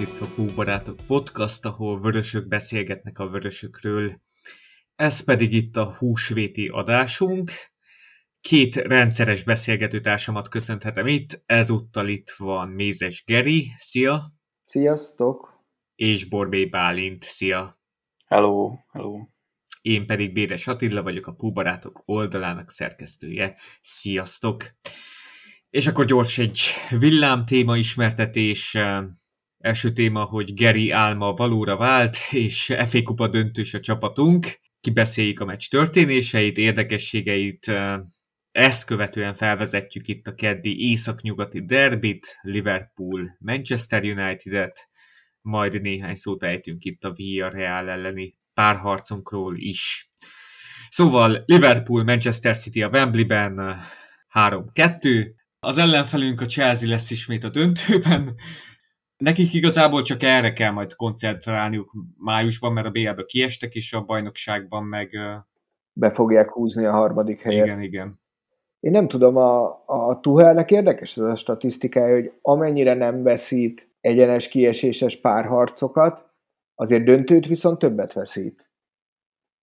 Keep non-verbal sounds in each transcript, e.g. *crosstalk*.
Ez itt a Búbarátok Podcast, ahol vörösök beszélgetnek a vörösökről. Ez pedig itt a húsvéti adásunk. Két rendszeres beszélgetőtársamat köszönhetem itt. Ezúttal itt van Mézes Geri. Szia! Sziasztok! És Borbé Bálint. Szia! Hello! Hello! Én pedig Béres Attila vagyok, a Púbarátok oldalának szerkesztője. Sziasztok! És akkor gyors egy villám téma ismertetés. Első téma, hogy Geri álma valóra vált, és FA Kupa döntős a csapatunk. Kibeszéljük a meccs történéseit, érdekességeit. Ezt követően felvezetjük itt a keddi északnyugati derbit, Liverpool, Manchester United-et, majd néhány szót ejtünk itt a Villarreal elleni párharcunkról is. Szóval Liverpool, Manchester City a Wembleyben 3-2, az ellenfelünk a Chelsea lesz ismét a döntőben. Nekik igazából csak erre kell majd koncentrálniuk májusban, mert a BL-be kiestek, és a bajnokságban meg... Be fogják húzni a harmadik helyet. Igen, igen. Én nem tudom, a, a Tuhelnek érdekes ez a statisztikája, hogy amennyire nem veszít egyenes kieséses párharcokat, azért döntőt viszont többet veszít.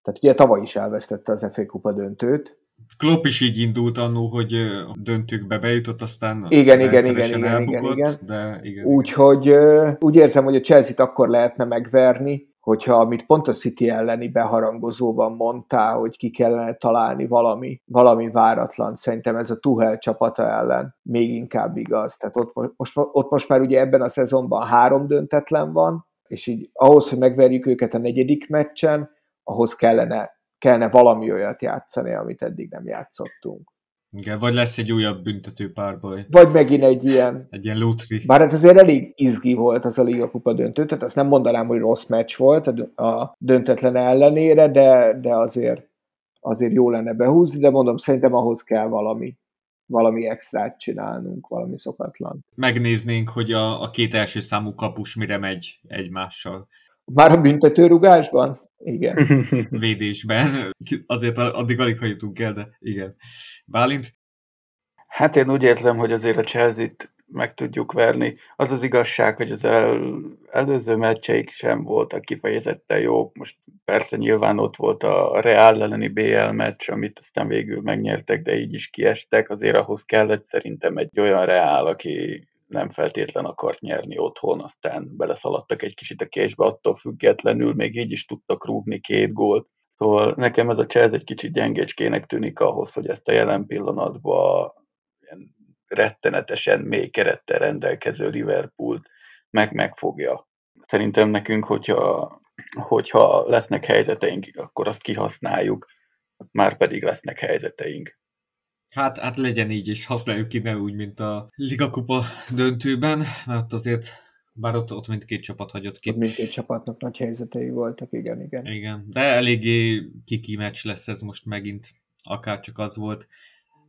Tehát ugye tavaly is elvesztette az FA Kupa döntőt, Klopp is így indult annó, hogy döntőkbe bejutott, aztán igen, igen, igen, igen, elbukott, igen, igen. de igen. Úgyhogy úgy érzem, hogy a Chelsea-t akkor lehetne megverni, hogyha amit pont a City elleni beharangozóban mondtál, hogy ki kellene találni valami, valami váratlan, szerintem ez a Tuhel csapata ellen még inkább igaz. Tehát ott most, ott most már ugye ebben a szezonban három döntetlen van, és így ahhoz, hogy megverjük őket a negyedik meccsen, ahhoz kellene kellene valami olyat játszani, amit eddig nem játszottunk. Igen, vagy lesz egy újabb büntető párbaj. Vagy megint egy ilyen... egy ilyen lutri. Bár hát azért elég izgi volt az a Liga Kupa döntő, tehát azt nem mondanám, hogy rossz meccs volt a döntetlen ellenére, de, de azért, azért jó lenne behúzni, de mondom, szerintem ahhoz kell valami valami extrát csinálnunk, valami szokatlan. Megnéznénk, hogy a, a két első számú kapus mire megy egymással. Már a büntetőrugásban? Igen. *laughs* Védésben. Azért addig alig hagytunk el, de igen. Bálint? Hát én úgy érzem, hogy azért a Chelsea-t meg tudjuk verni. Az az igazság, hogy az el, előző meccseik sem voltak kifejezetten jók. Most persze nyilván ott volt a Real elleni BL meccs, amit aztán végül megnyertek, de így is kiestek. Azért ahhoz kellett szerintem egy olyan Real, aki nem feltétlen akart nyerni otthon, aztán beleszaladtak egy kicsit a késbe, attól függetlenül még így is tudtak rúgni két gólt. Szóval nekem ez a Chelsea egy kicsit gyengécskének tűnik ahhoz, hogy ezt a jelen pillanatban rettenetesen mély kerettel rendelkező Liverpoolt meg megfogja. Szerintem nekünk, hogyha, hogyha lesznek helyzeteink, akkor azt kihasználjuk, már pedig lesznek helyzeteink. Hát, hát legyen így, és használjuk ki ne úgy, mint a Liga Kupa döntőben, mert azért bár ott, ott mindkét csapat hagyott ki. Ott mindkét csapatnak nagy helyzetei voltak, igen, igen. Igen, de eléggé kiki meccs lesz ez most megint, akár csak az volt.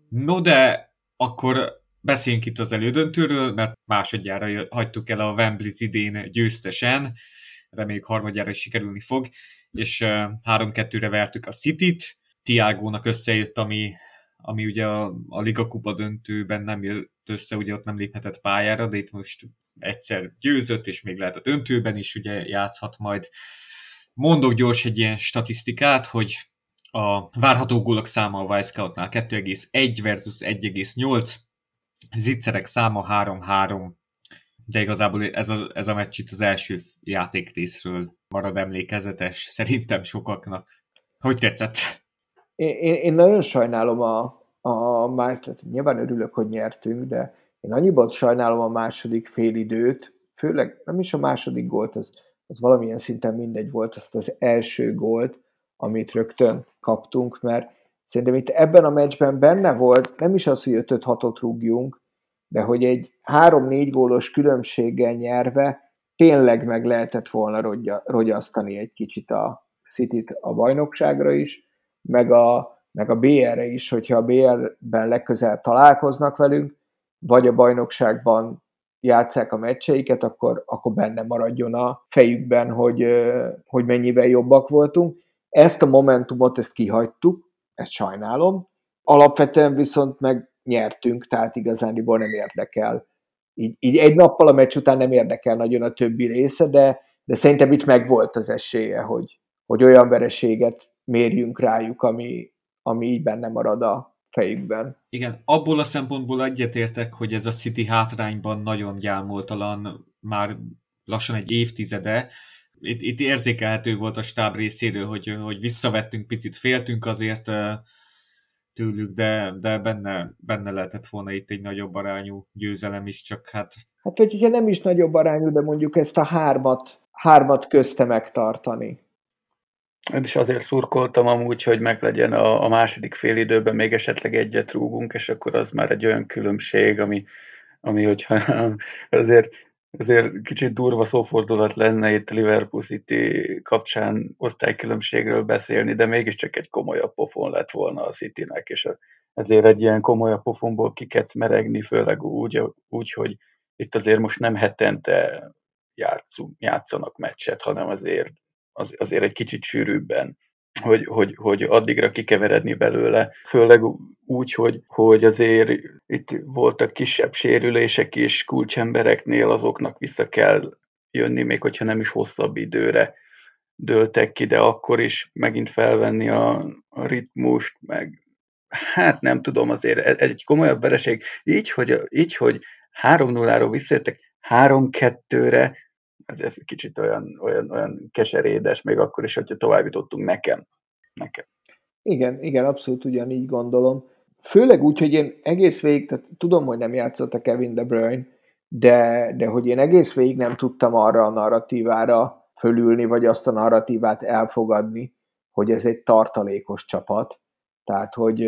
No, de akkor beszéljünk itt az elődöntőről, mert másodjára hagytuk el a Wembley idén győztesen, reméljük harmadjára is sikerülni fog, és 3-2-re vertük a City-t, Tiágónak összejött, ami ami ugye a, a Liga Kupa döntőben nem jött össze, ugye ott nem léphetett pályára, de itt most egyszer győzött, és még lehet a döntőben is ugye játszhat majd. Mondok gyors egy ilyen statisztikát, hogy a várható gólok száma a Weisskautnál 2,1 versus 1,8, zicserek száma 3-3, de igazából ez a, ez a meccs itt az első játékrészről marad emlékezetes, szerintem sokaknak. Hogy tetszett? én, én nagyon sajnálom a, a más, tehát nyilván örülök, hogy nyertünk, de én annyiban sajnálom a második félidőt, főleg nem is a második gólt, az, az valamilyen szinten mindegy volt, azt az első gólt, amit rögtön kaptunk, mert szerintem itt ebben a meccsben benne volt, nem is az, hogy 5-6-ot rúgjunk, de hogy egy 3-4 gólos különbséggel nyerve tényleg meg lehetett volna rogyasztani egy kicsit a City-t a bajnokságra is, meg a, meg a BR-re is, hogyha a BR-ben legközelebb találkoznak velünk, vagy a bajnokságban játszák a meccseiket, akkor, akkor benne maradjon a fejükben, hogy, hogy mennyivel jobbak voltunk. Ezt a momentumot, ezt kihagytuk, ezt sajnálom. Alapvetően viszont meg nyertünk, tehát igazániból nem érdekel így, így egy nappal a meccs után nem érdekel nagyon a többi része, de, de szerintem itt meg volt az esélye, hogy, hogy olyan vereséget mérjünk rájuk, ami, ami így benne marad a fejükben. Igen, abból a szempontból egyetértek, hogy ez a City hátrányban nagyon gyámoltalan már lassan egy évtizede. Itt, itt érzékelhető volt a stáb részéről, hogy, hogy visszavettünk, picit féltünk azért tőlük, de, de benne, benne lehetett volna itt egy nagyobb arányú győzelem is, csak hát... Hát vagy ugye nem is nagyobb arányú, de mondjuk ezt a hármat, hármat közte megtartani. Én is azért szurkoltam amúgy, hogy meglegyen a, a második fél időben még esetleg egyet rúgunk, és akkor az már egy olyan különbség, ami, ami hogyha *laughs* azért, azért kicsit durva szófordulat lenne itt Liverpool City kapcsán osztálykülönbségről beszélni, de mégiscsak egy komolyabb pofon lett volna a Citynek, és ezért egy ilyen komolyabb pofonból kiketsz meregni, főleg úgy, úgy, hogy itt azért most nem hetente játszunk, játszanak meccset, hanem azért az, azért egy kicsit sűrűbben, hogy, hogy, hogy addigra kikeveredni belőle, főleg úgy, hogy, hogy azért itt voltak kisebb sérülések is kulcsembereknél, azoknak vissza kell jönni, még hogyha nem is hosszabb időre dőltek ki, de akkor is megint felvenni a, ritmust, meg hát nem tudom, azért egy komolyabb vereség, így, hogy, így, hogy 3-0-ról visszajöttek 3-2-re, ez, ez kicsit olyan, olyan, olyan keserédes, még akkor is, hogyha tovább jutottunk nekem. nekem. Igen, igen, abszolút ugyanígy gondolom. Főleg úgy, hogy én egész végig, tehát tudom, hogy nem játszott a Kevin De Bruyne, de, de hogy én egész végig nem tudtam arra a narratívára fölülni, vagy azt a narratívát elfogadni, hogy ez egy tartalékos csapat. Tehát, hogy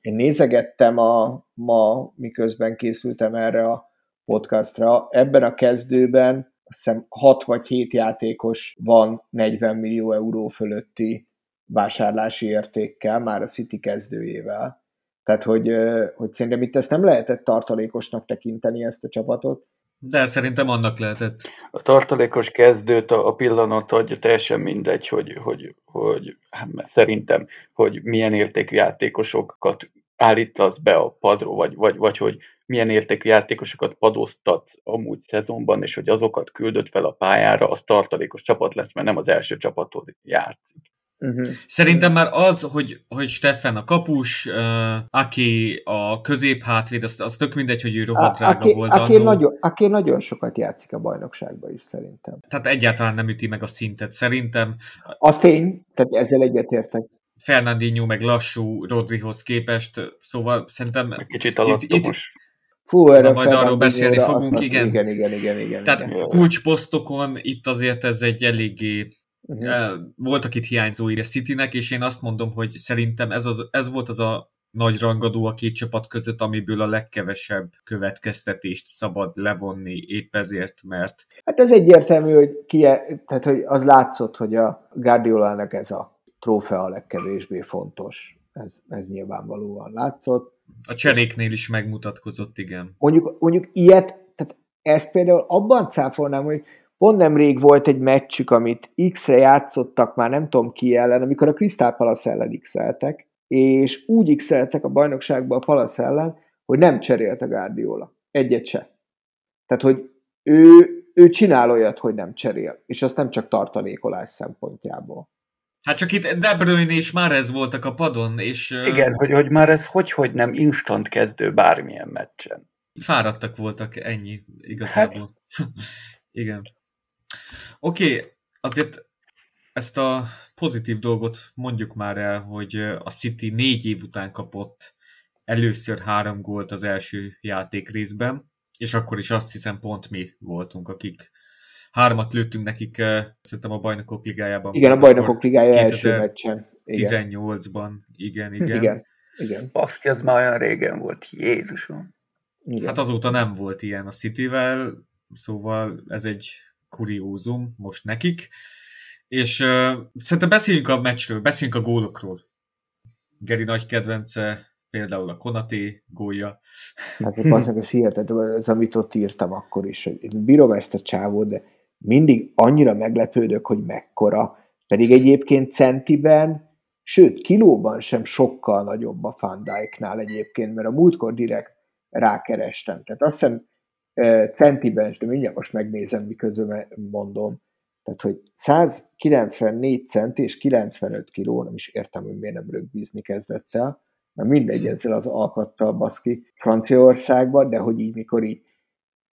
én nézegettem a, ma, miközben készültem erre a podcastra, ebben a kezdőben azt hiszem 6 vagy 7 játékos van 40 millió euró fölötti vásárlási értékkel, már a City kezdőjével. Tehát, hogy, hogy szerintem itt ezt nem lehetett tartalékosnak tekinteni, ezt a csapatot. De szerintem annak lehetett. A tartalékos kezdőt a, a pillanat adja teljesen mindegy, hogy, hogy, hogy hát szerintem, hogy milyen értékű játékosokat állítasz be a padról, vagy, vagy, vagy hogy milyen értékű játékosokat padoztatsz amúgy szezonban, és hogy azokat küldött fel a pályára, az tartalékos csapat lesz, mert nem az első csapatod játszik. Uh-huh. Szerintem már az, hogy, hogy Steffen a kapus, uh, aki a középhátvéd, az, az tök mindegy, hogy ő rohadt drága aki, volt. Aki nagyon, aki nagyon sokat játszik a bajnokságban is, szerintem. Tehát egyáltalán nem üti meg a szintet, szerintem. Azt én, tehát ezzel egyetértek. Fernandinho meg lassú Rodrihoz képest, szóval szerintem... Egy kicsit alattomos. Itt, itt, Fú, erre majd arról beszélni fogunk, azt, igen. Igen, igen, igen, igen. Tehát igen. kulcsposztokon itt azért ez egy eléggé uh-huh. voltak itt hiányzói a Citynek, és én azt mondom, hogy szerintem ez, az, ez volt az a nagy rangadó a két csapat között, amiből a legkevesebb következtetést szabad levonni épp ezért, mert... Hát ez egyértelmű, hogy, ki, tehát, hogy az látszott, hogy a Guardiolának ez a trófea a legkevésbé fontos. Ez, ez nyilvánvalóan látszott. A cseréknél is megmutatkozott, igen. Mondjuk, mondjuk ilyet, tehát ezt például abban cáfolnám, hogy pont nemrég volt egy meccsük, amit X-re játszottak, már nem tudom ki ellen, amikor a Crystal Palace ellen x és úgy x a bajnokságban a Palace ellen, hogy nem cserélt a Guardiola. Egyet se. Tehát, hogy ő, ő csinál olyat, hogy nem cserél, és azt nem csak tartalékolás szempontjából. Hát csak itt De Bruyne és már ez voltak a padon, és... Igen, hogy, hogy már ez hogy, hogy nem instant kezdő bármilyen meccsen. Fáradtak voltak, ennyi igazából. Hát... *laughs* Igen. Oké, okay, azért ezt a pozitív dolgot mondjuk már el, hogy a City négy év után kapott először három gólt az első játék részben, és akkor is azt hiszem pont mi voltunk, akik hármat lőttünk nekik, szerintem a bajnokok ligájában. Igen, a bajnokok ligája első meccsen. 18-ban, igen, igen. Igen, igen. Baszki, ez már olyan régen volt, Jézusom. Igen. Hát azóta nem volt ilyen a Cityvel, szóval ez egy kuriózum most nekik. És uh, szerintem beszéljünk a meccsről, beszéljünk a gólokról. Geri nagy kedvence, például a Konaté gólja. Hát az, ez hihetetlen, ez amit ott írtam akkor is, hogy bírom ezt a csávót, de mindig annyira meglepődök, hogy mekkora, pedig egyébként centiben, sőt, kilóban sem sokkal nagyobb a Van Dijk-nál egyébként, mert a múltkor direkt rákerestem. Tehát azt hiszem centiben, de mindjárt most megnézem, miközben mondom. Tehát, hogy 194 cent és 95 kiló, nem is értem, hogy miért nem rögbízni kezdett el, mert mindegy ezzel az alkattal baszki Franciaországban, de hogy így mikor így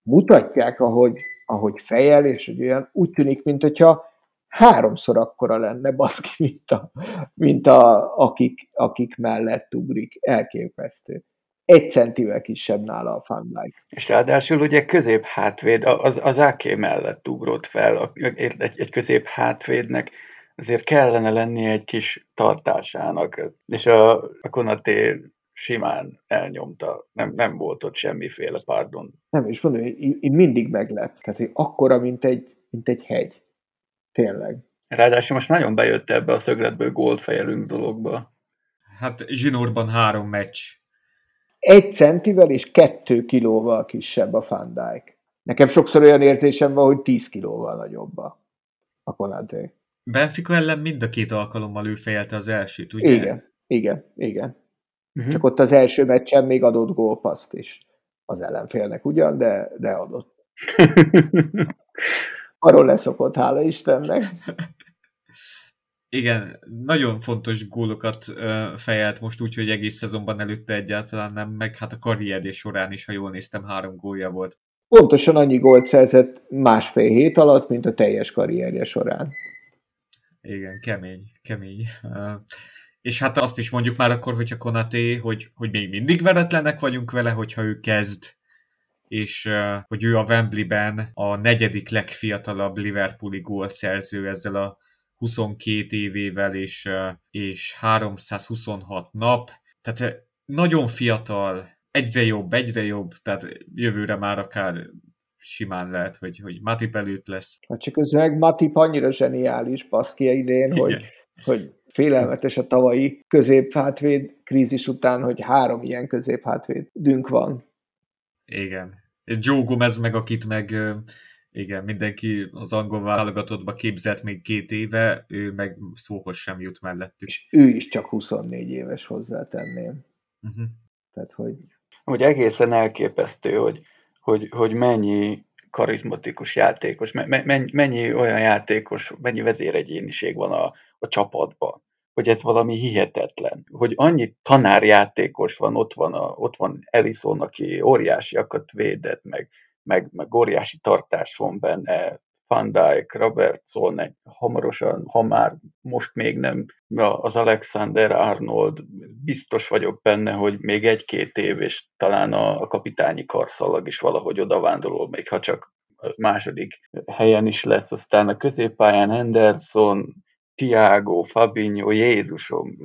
mutatják, ahogy, ahogy fejel, és hogy olyan úgy tűnik, mint hogyha háromszor akkora lenne baszki, mint, a, mint a, akik, akik mellett ugrik. Elképesztő. Egy centivel kisebb nála a Van És ráadásul ugye közép hátvéd, az, az AK mellett ugrott fel, egy, egy közép hátvédnek azért kellene lennie egy kis tartásának, és a, a Konaté simán elnyomta, nem, nem volt ott semmiféle pardon. Nem, és mondom, én, én mindig meglep, tehát hogy akkora, mint egy, mint egy hegy. Tényleg. Ráadásul most nagyon bejött ebbe a szögletből gólt fejelünk dologba. Hát zsinórban három meccs. Egy centivel és kettő kilóval kisebb a Fandijk. Nekem sokszor olyan érzésem van, hogy 10 kilóval nagyobb a, a Konaté. Benfica ellen mind a két alkalommal ő fejelte az elsőt, ugye? Igen, igen, igen. Uh-huh. Csak ott az első meccsen még adott gólpaszt is az ellenfélnek ugyan, de, de adott. *laughs* Arról leszokott, hála Istennek. Igen, nagyon fontos gólokat fejelt most úgy, hogy egész szezonban előtte egyáltalán nem, meg hát a karrierje során is, ha jól néztem, három gólja volt. Pontosan annyi gólt szerzett másfél hét alatt, mint a teljes karrierje során. Igen, kemény, kemény. És hát azt is mondjuk már akkor, hogyha Konaté, hogy, hogy még mindig veretlenek vagyunk vele, hogyha ő kezd és hogy ő a Wembleyben a negyedik legfiatalabb Liverpooli gólszerző ezzel a 22 évével és, és 326 nap. Tehát nagyon fiatal, egyre jobb, egyre jobb, tehát jövőre már akár simán lehet, hogy, hogy Matip előtt lesz. Hát csak ez meg Matip annyira zseniális baszki idén, hogy, hogy félelmetes a tavalyi középhátvéd krízis után, hogy három ilyen középhátvédünk van. Igen. Joe Gomez meg, akit meg igen, mindenki az angol válogatottba képzett még két éve, ő meg szóhoz sem jut mellettük. És ő is csak 24 éves hozzátenném. Uh-huh. Tehát, hogy... Hogy egészen elképesztő, hogy, hogy, hogy mennyi karizmatikus játékos, mennyi, mennyi olyan játékos, mennyi vezéregyéniség van a, a csapatban hogy ez valami hihetetlen, hogy annyi tanárjátékos van, ott van, a, ott van Ellison, aki óriásiakat védett, meg, meg, meg óriási tartás van benne, Van Dijk, Robertson, egy, hamarosan, ha már most még nem, az Alexander Arnold, biztos vagyok benne, hogy még egy-két év, és talán a, a kapitányi karszalag is valahogy odavándorol, még ha csak második helyen is lesz, aztán a középpályán Henderson, Tiago, Fabinho, Jézusom,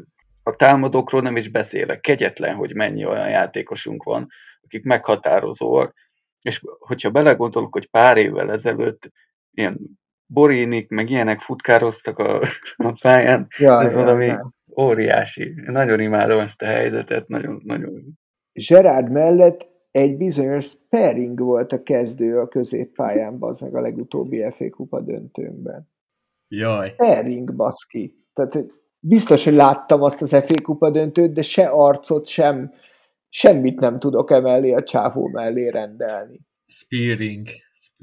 a támadókról nem is beszélek, kegyetlen, hogy mennyi olyan játékosunk van, akik meghatározóak, és hogyha belegondolok, hogy pár évvel ezelőtt ilyen Borinik, meg ilyenek futkároztak a, a pályán, ja, ez ja, valami ja. óriási. Nagyon imádom ezt a helyzetet, nagyon, nagyon. Gerard mellett egy bizonyos Sperring volt a kezdő a középpályán, az meg a legutóbbi FA Kupa döntőnkben. Jaj. Sterling, baszki. Tehát biztos, hogy láttam azt az FA kupa döntőt, de se arcot, sem, semmit nem tudok emellé a csávó mellé rendelni. Spearing.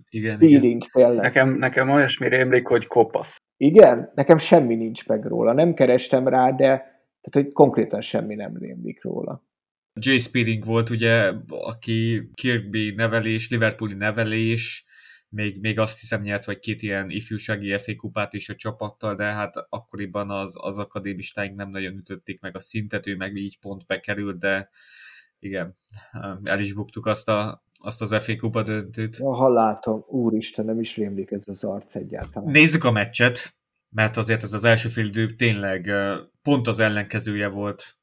Igen, Spearing, igen. tényleg. Nekem, nekem olyasmi rémlik, hogy kopasz. Igen? Nekem semmi nincs meg róla. Nem kerestem rá, de tehát, hogy konkrétan semmi nem rémlik róla. Jay Spearing volt ugye, aki Kirkby nevelés, Liverpooli nevelés, még, még azt hiszem nyert vagy két ilyen ifjúsági FA kupát is a csapattal, de hát akkoriban az, az akadémistáink nem nagyon ütötték meg a szintet, ő meg így pont bekerült, de igen, el is buktuk azt, a, azt az FA kupa döntőt. Ja, ha látom, úristen, nem is rémlik ez az arc egyáltalán. Nézzük a meccset, mert azért ez az első fél idő tényleg pont az ellenkezője volt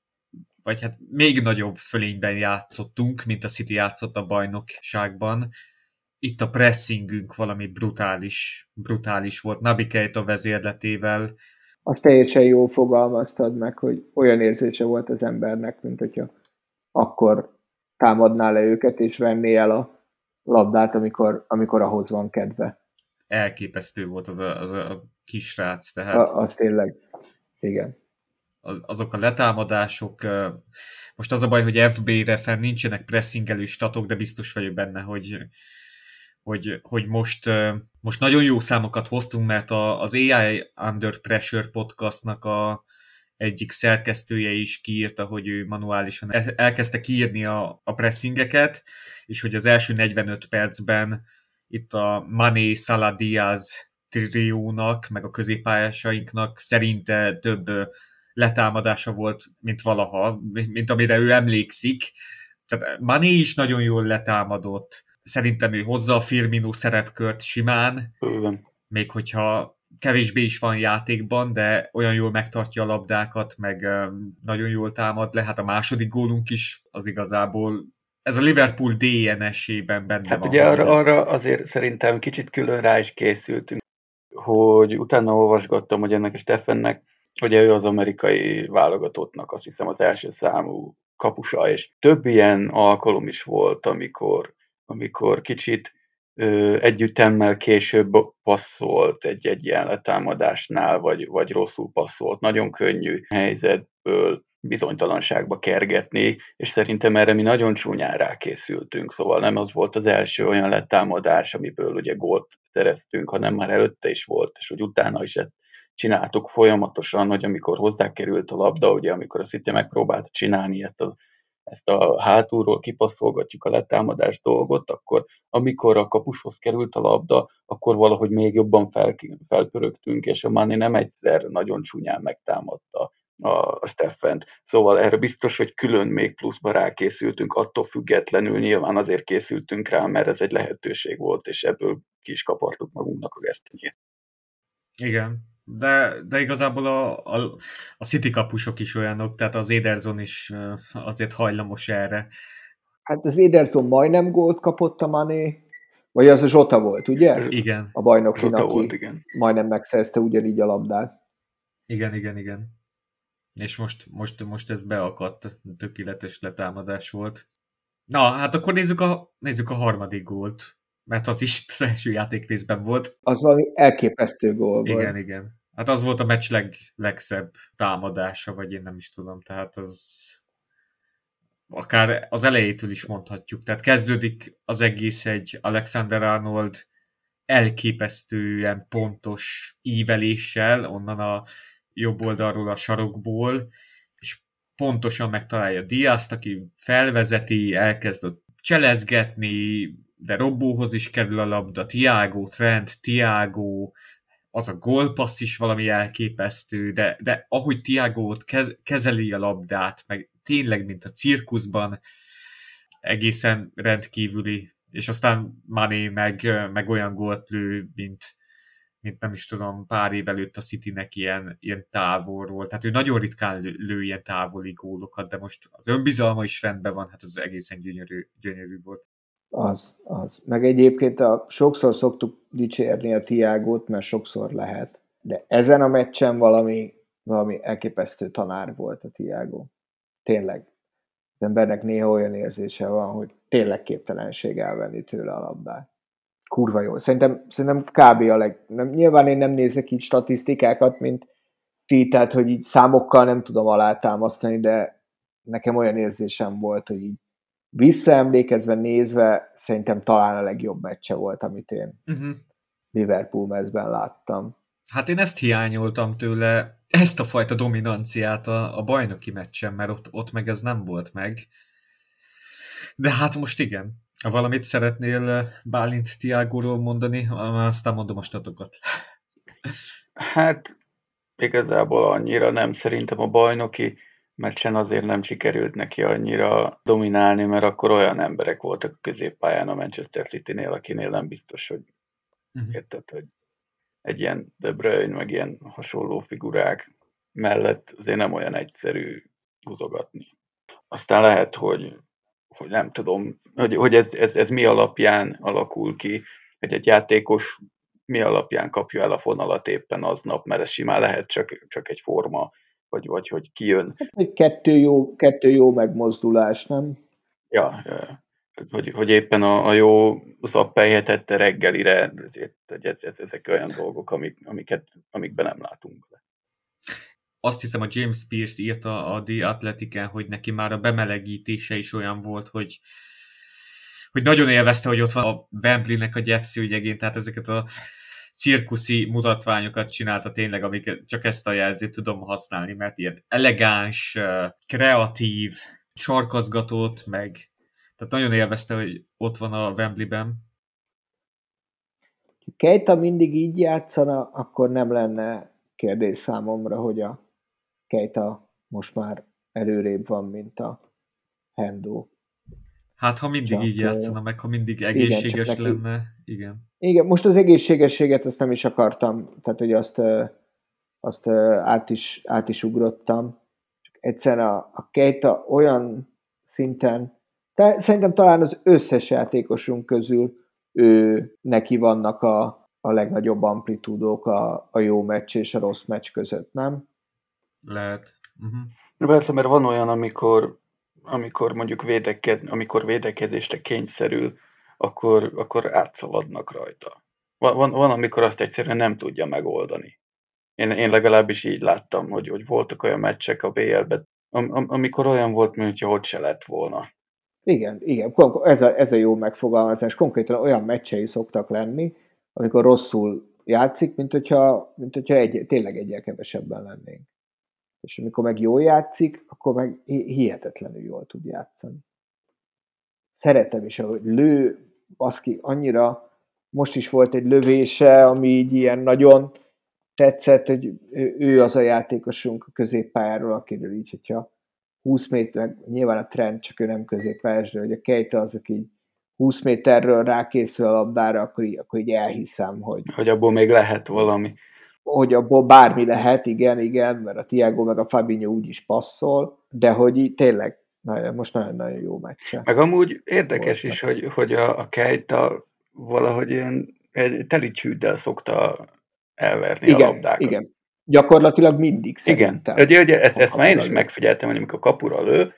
vagy hát még nagyobb fölényben játszottunk, mint a City játszott a bajnokságban, itt a pressingünk valami brutális, brutális volt. Nabi a vezérletével. Azt teljesen jó fogalmaztad meg, hogy olyan érzése volt az embernek, mint hogyha akkor támadná le őket, és venné el a labdát, amikor, amikor ahhoz van kedve. Elképesztő volt az a, az a kisrác, tehát... A, az tényleg, igen. azok a letámadások, most az a baj, hogy FB-re fenn nincsenek pressingelő statok, de biztos vagyok benne, hogy, hogy, hogy most, most nagyon jó számokat hoztunk, mert a, az AI Under Pressure podcastnak a, egyik szerkesztője is kiírta, hogy ő manuálisan elkezdte kiírni a, a pressingeket, és hogy az első 45 percben itt a Mané Salah Diaz triónak, meg a középpályásainknak szerinte több letámadása volt, mint valaha, mint amire ő emlékszik. Tehát Mané is nagyon jól letámadott. Szerintem ő hozza a Firmino szerepkört simán. Igen. Még hogyha kevésbé is van játékban, de olyan jól megtartja a labdákat, meg nagyon jól támad le. Hát a második gólunk is az igazából ez a Liverpool DNS-ében benne hát van. ugye arra, arra azért szerintem kicsit külön rá is készültünk, hogy utána olvasgattam, hogy ennek a Steffennek, ugye ő az amerikai válogatottnak azt hiszem az első számú kapusa, és több ilyen alkalom is volt, amikor, amikor kicsit együttemmel később passzolt egy-egy ilyen letámadásnál, vagy, vagy rosszul passzolt. Nagyon könnyű helyzetből bizonytalanságba kergetni, és szerintem erre mi nagyon csúnyán rákészültünk, szóval nem az volt az első olyan letámadás, amiből ugye gólt szereztünk, hanem már előtte is volt, és hogy utána is ezt csináltuk folyamatosan, hogy amikor hozzákerült a labda, ugye amikor a City megpróbálta csinálni ezt a ezt a hátulról kipasszolgatjuk a letámadás dolgot, akkor amikor a kapushoz került a labda, akkor valahogy még jobban fel, felpörögtünk, és a Mani nem egyszer nagyon csúnyán megtámadta a Steffent. Szóval erre biztos, hogy külön még pluszba rákészültünk, attól függetlenül nyilván azért készültünk rá, mert ez egy lehetőség volt, és ebből ki is kapartuk magunknak a gesztenyét. Igen, de, de igazából a, a, a City kapusok is olyanok, tehát az Ederson is azért hajlamos erre. Hát az Ederson majdnem gólt kapott a Mané, vagy az a Zsota volt, ugye? Igen. A bajnokin, aki volt, igen. majdnem megszerezte ugyanígy a labdát. Igen, igen, igen. És most, most, most ez beakadt, tökéletes letámadás volt. Na, hát akkor nézzük a, nézzük a harmadik gólt mert az is az első játék részben volt. Az valami elképesztő gól volt. Igen, igen. Hát az volt a meccs leg, legszebb támadása, vagy én nem is tudom, tehát az akár az elejétől is mondhatjuk. Tehát kezdődik az egész egy Alexander Arnold elképesztően pontos íveléssel, onnan a jobb oldalról a sarokból, és pontosan megtalálja Diaz-t, aki felvezeti, elkezd cselezgetni, de Robbóhoz is kerül a labda, Tiago, Trent, Tiago, az a gólpassz is valami elképesztő, de, de ahogy Tiago kez, kezeli a labdát, meg tényleg, mint a cirkuszban, egészen rendkívüli, és aztán Mané meg, meg olyan gólt lő, mint, mint nem is tudom, pár év előtt a Citynek ilyen, ilyen távolról. Tehát ő nagyon ritkán lő, lő ilyen távoli gólokat, de most az önbizalma is rendben van, hát az egészen gyönyörű, gyönyörű volt. Az, az. Meg egyébként a, sokszor szoktuk dicsérni a Tiágót, mert sokszor lehet, de ezen a meccsen valami, valami elképesztő tanár volt a Tiágó. Tényleg. Az embernek néha olyan érzése van, hogy tényleg képtelenség elvenni tőle a labdát. Kurva jó. Szerintem, szerintem kb. a leg... Nem, nyilván én nem nézek így statisztikákat, mint ti, tehát hogy így számokkal nem tudom alátámasztani, de nekem olyan érzésem volt, hogy így visszaemlékezve, nézve, szerintem talán a legjobb meccse volt, amit én uh-huh. Liverpool mezben láttam. Hát én ezt hiányoltam tőle, ezt a fajta dominanciát a, a bajnoki meccsen, mert ott, ott meg ez nem volt meg. De hát most igen. Ha valamit szeretnél Bálint Tiágóról mondani, aztán mondom a statokat. Hát igazából annyira nem. Szerintem a bajnoki meccsen azért nem sikerült neki annyira dominálni, mert akkor olyan emberek voltak a középpályán a Manchester City-nél, akinél nem biztos, hogy uh-huh. érted, hogy egy ilyen De Bruyne, meg ilyen hasonló figurák mellett azért nem olyan egyszerű húzogatni. Aztán lehet, hogy, hogy nem tudom, hogy, hogy ez, ez, ez mi alapján alakul ki, hogy egy játékos mi alapján kapja el a fonalat éppen aznap, mert ez simán lehet csak, csak egy forma vagy, vagy hogy kijön. Hát kettő jó, kettő jó megmozdulás, nem? Ja, hogy, hogy éppen a, a jó zappely tette reggelire, hogy ez, ez, ezek olyan dolgok, amik, amiket, amikben nem látunk. azt hiszem a James Pierce írta a The athletic hogy neki már a bemelegítése is olyan volt, hogy, hogy nagyon élvezte, hogy ott van a Wembley-nek a gyepszi ügyegén, tehát ezeket a cirkuszi mutatványokat csinálta tényleg, amiket csak ezt a jelzőt tudom használni, mert ilyen elegáns, kreatív, sarkazgatott, meg tehát nagyon élvezte, hogy ott van a Wembley-ben. Ha Keita mindig így játszana, akkor nem lenne kérdés számomra, hogy a Keita most már előrébb van, mint a Hendo. Hát, ha mindig csak, így játszana, meg ha mindig egészséges igen, lenne, neki, igen. Igen, most az egészségességet ezt nem is akartam, tehát hogy azt, azt át, is, át is ugrottam. Csak egyszerűen a, a Keita olyan szinten, te, szerintem talán az összes játékosunk közül ő, neki vannak a, a legnagyobb amplitúdók a, a jó meccs és a rossz meccs között, nem? Lehet. Uh-huh. Persze, mert van olyan, amikor, amikor mondjuk védeked, amikor védekezésre kényszerül, akkor, akkor átszaladnak rajta. Van, van, van, amikor azt egyszerűen nem tudja megoldani. Én, én legalábbis így láttam, hogy, hogy voltak olyan meccsek a BL-ben, am, am, amikor olyan volt, mintha ott se lett volna. Igen, igen, ez a, ez a jó megfogalmazás. Konkrétan olyan meccsei szoktak lenni, amikor rosszul játszik, mint hogyha, mint hogyha egy, tényleg egyel kevesebben lennénk. És amikor meg jól játszik, akkor meg hihetetlenül jól tud játszani. Szeretem is, ahogy lő, baszki, annyira, most is volt egy lövése, ami így ilyen nagyon tetszett, hogy ő az a játékosunk a középpályáról, akiről így, hogyha 20 méter, nyilván a trend, csak ő nem középpályás, de hogy a Keita az, aki 20 méterről rákészül a labdára, akkor így, akkor így elhiszem, hogy... Hogy abból még lehet valami. Hogy abból bármi lehet, igen, igen, mert a Tiago meg a Fabinho úgyis passzol, de hogy így tényleg most nagyon-nagyon jó meccse. Meg amúgy érdekes Volt is, hogy, hogy a, a Keita valahogy ilyen egy teli csűddel szokta elverni igen, a labdákat. Igen, gyakorlatilag mindig szerintem. Igen, ugye, ezt, ezt már én is megfigyeltem, hogy amikor kapura lő,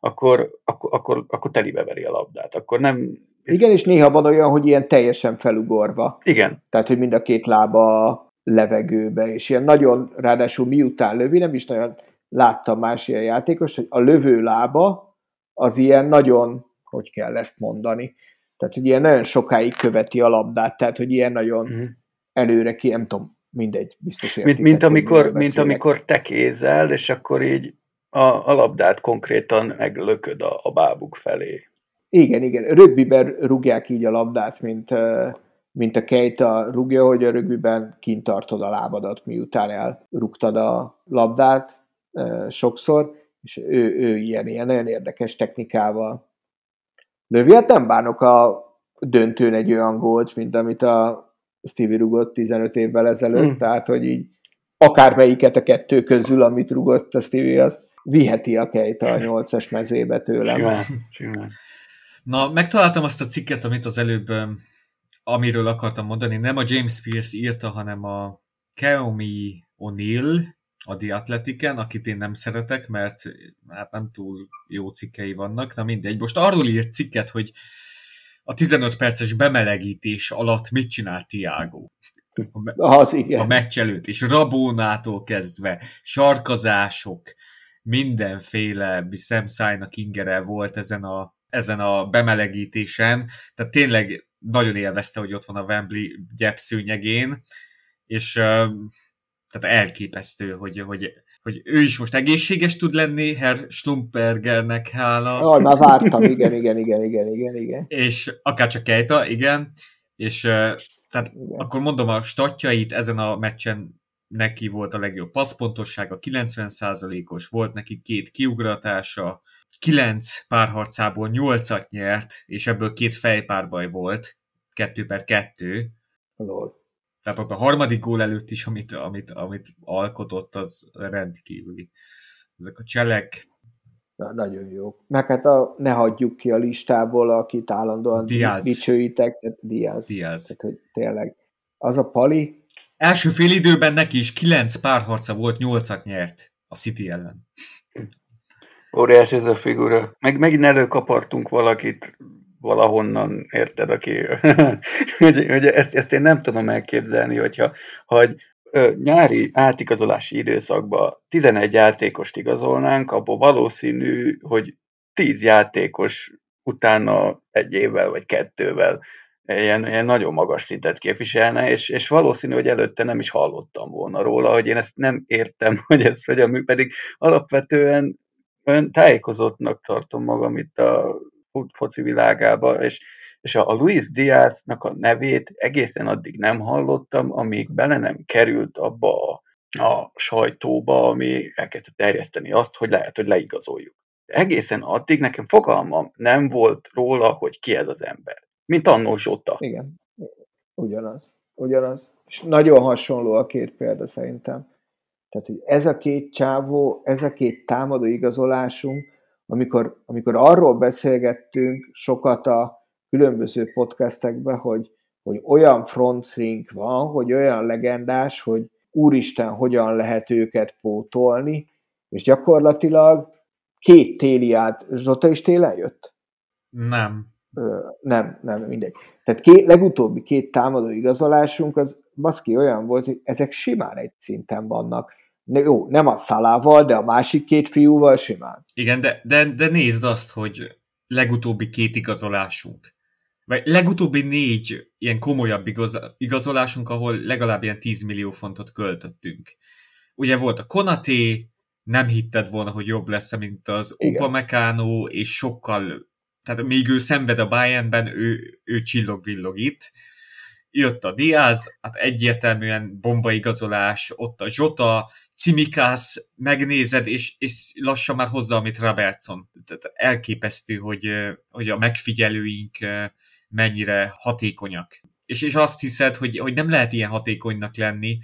akkor, akkor, akkor, akkor telibe veri a labdát. Akkor nem... Igen, és néha van olyan, hogy ilyen teljesen felugorva. Igen. Tehát, hogy mind a két lába levegőbe, és ilyen nagyon, ráadásul miután lövi, nem is nagyon láttam más ilyen játékos, hogy a lövő lába az ilyen nagyon, hogy kell ezt mondani, tehát, hogy ilyen nagyon sokáig követi a labdát, tehát, hogy ilyen nagyon uh-huh. előre ki, nem tudom, mindegy, biztos értitek, mint, mint, amikor, mint amikor te kézel, és akkor így a, a labdát konkrétan meglököd a, a bábuk felé. Igen, igen. Rögbiben rúgják így a labdát, mint, mint a Keita rúgja, hogy a rögbiben kint tartod a lábadat, miután elrúgtad a labdát sokszor, és ő, ő ilyen, ilyen nagyon érdekes technikával lövi. Hát nem bánok a döntőn egy olyan gólt, mint amit a Stevie rugott 15 évvel ezelőtt, mm. tehát hogy így akármelyiket a kettő közül, amit rugott a Stevie, azt viheti a Keita a nyolcas mezébe tőlem. Simán, simán. Na, megtaláltam azt a cikket, amit az előbb, amiről akartam mondani, nem a James Pierce írta, hanem a Keomi O'Neill, a The Athletiken, akit én nem szeretek, mert hát nem túl jó cikkei vannak, na mindegy. Most arról írt cikket, hogy a 15 perces bemelegítés alatt mit csinált Tiago. A, az igen. a meccs előtt, és Rabónától kezdve, sarkazások, mindenféle szemszájnak ingere volt ezen a, ezen a bemelegítésen, tehát tényleg nagyon élvezte, hogy ott van a Wembley gyepszőnyegén, és tehát elképesztő, hogy, hogy, hogy ő is most egészséges tud lenni, Herr Stumpergernek hála. Ah, már vártam, igen, igen, igen, igen, igen, igen. És akár csak Kejta, igen, és tehát igen. akkor mondom a statjait ezen a meccsen neki volt a legjobb passzpontossága, 90%-os, volt neki két kiugratása, 9 párharcából 8-at nyert, és ebből két fejpárbaj volt, 2 per 2. Lol. Tehát ott a harmadik gól előtt is, amit, amit, amit alkotott, az rendkívüli. Ezek a cselek... Na, nagyon jó. Meg hát a, ne hagyjuk ki a listából, akit állandóan Diaz. dicsőítek, tehát Diaz. Diaz. Tehát, hogy tényleg az a pali, Első fél időben neki is kilenc párharca volt, nyolcat nyert a City ellen. Óriás ez a figura. Meg, megint előkapartunk valakit valahonnan, érted, aki, *laughs* hogy, hogy ezt, ezt, én nem tudom elképzelni, hogyha hogy nyári átigazolási időszakban 11 játékost igazolnánk, abból valószínű, hogy 10 játékos utána egy évvel vagy kettővel ilyen, ilyen nagyon magas szintet képviselne, és, és valószínű, hogy előtte nem is hallottam volna róla, hogy én ezt nem értem, *laughs* hogy ez hogyan működik. Alapvetően olyan tájékozottnak tartom magam itt a foci világába, és, és a Luis Diaznak a nevét egészen addig nem hallottam, amíg bele nem került abba a, a sajtóba, ami elkezdte terjeszteni azt, hogy lehet, hogy leigazoljuk. Egészen addig nekem fogalmam nem volt róla, hogy ki ez az ember. Mint annó Zsota. Igen, ugyanaz. Ugyanaz. És nagyon hasonló a két példa szerintem. Tehát, hogy ez a két csávó, ez a két támadó igazolásunk, amikor, amikor arról beszélgettünk sokat a különböző podcastekben, hogy, hogy olyan frontstring van, hogy olyan legendás, hogy úristen, hogyan lehet őket pótolni, és gyakorlatilag két téli át, Zsota is télen jött? Nem. Ö, nem, nem, mindegy. Tehát két, legutóbbi két támadó igazolásunk az baszki olyan volt, hogy ezek simán egy szinten vannak. Jó, nem a szalával, de a másik két fiúval simán. Igen, de, de, de nézd azt, hogy legutóbbi két igazolásunk, vagy legutóbbi négy ilyen komolyabb igaz, igazolásunk, ahol legalább ilyen 10 millió fontot költöttünk. Ugye volt a Konaté, nem hitted volna, hogy jobb lesz, mint az Upamecano, és sokkal, tehát még ő szenved a Bayernben, ő, ő csillog-villog itt. Jött a Diaz, hát egyértelműen bombaigazolás, ott a Zsota, Cimikász, megnézed, és, és lassan már hozza, amit Robertson. Tehát elképesztő, hogy, hogy a megfigyelőink mennyire hatékonyak. És, és azt hiszed, hogy, hogy nem lehet ilyen hatékonynak lenni,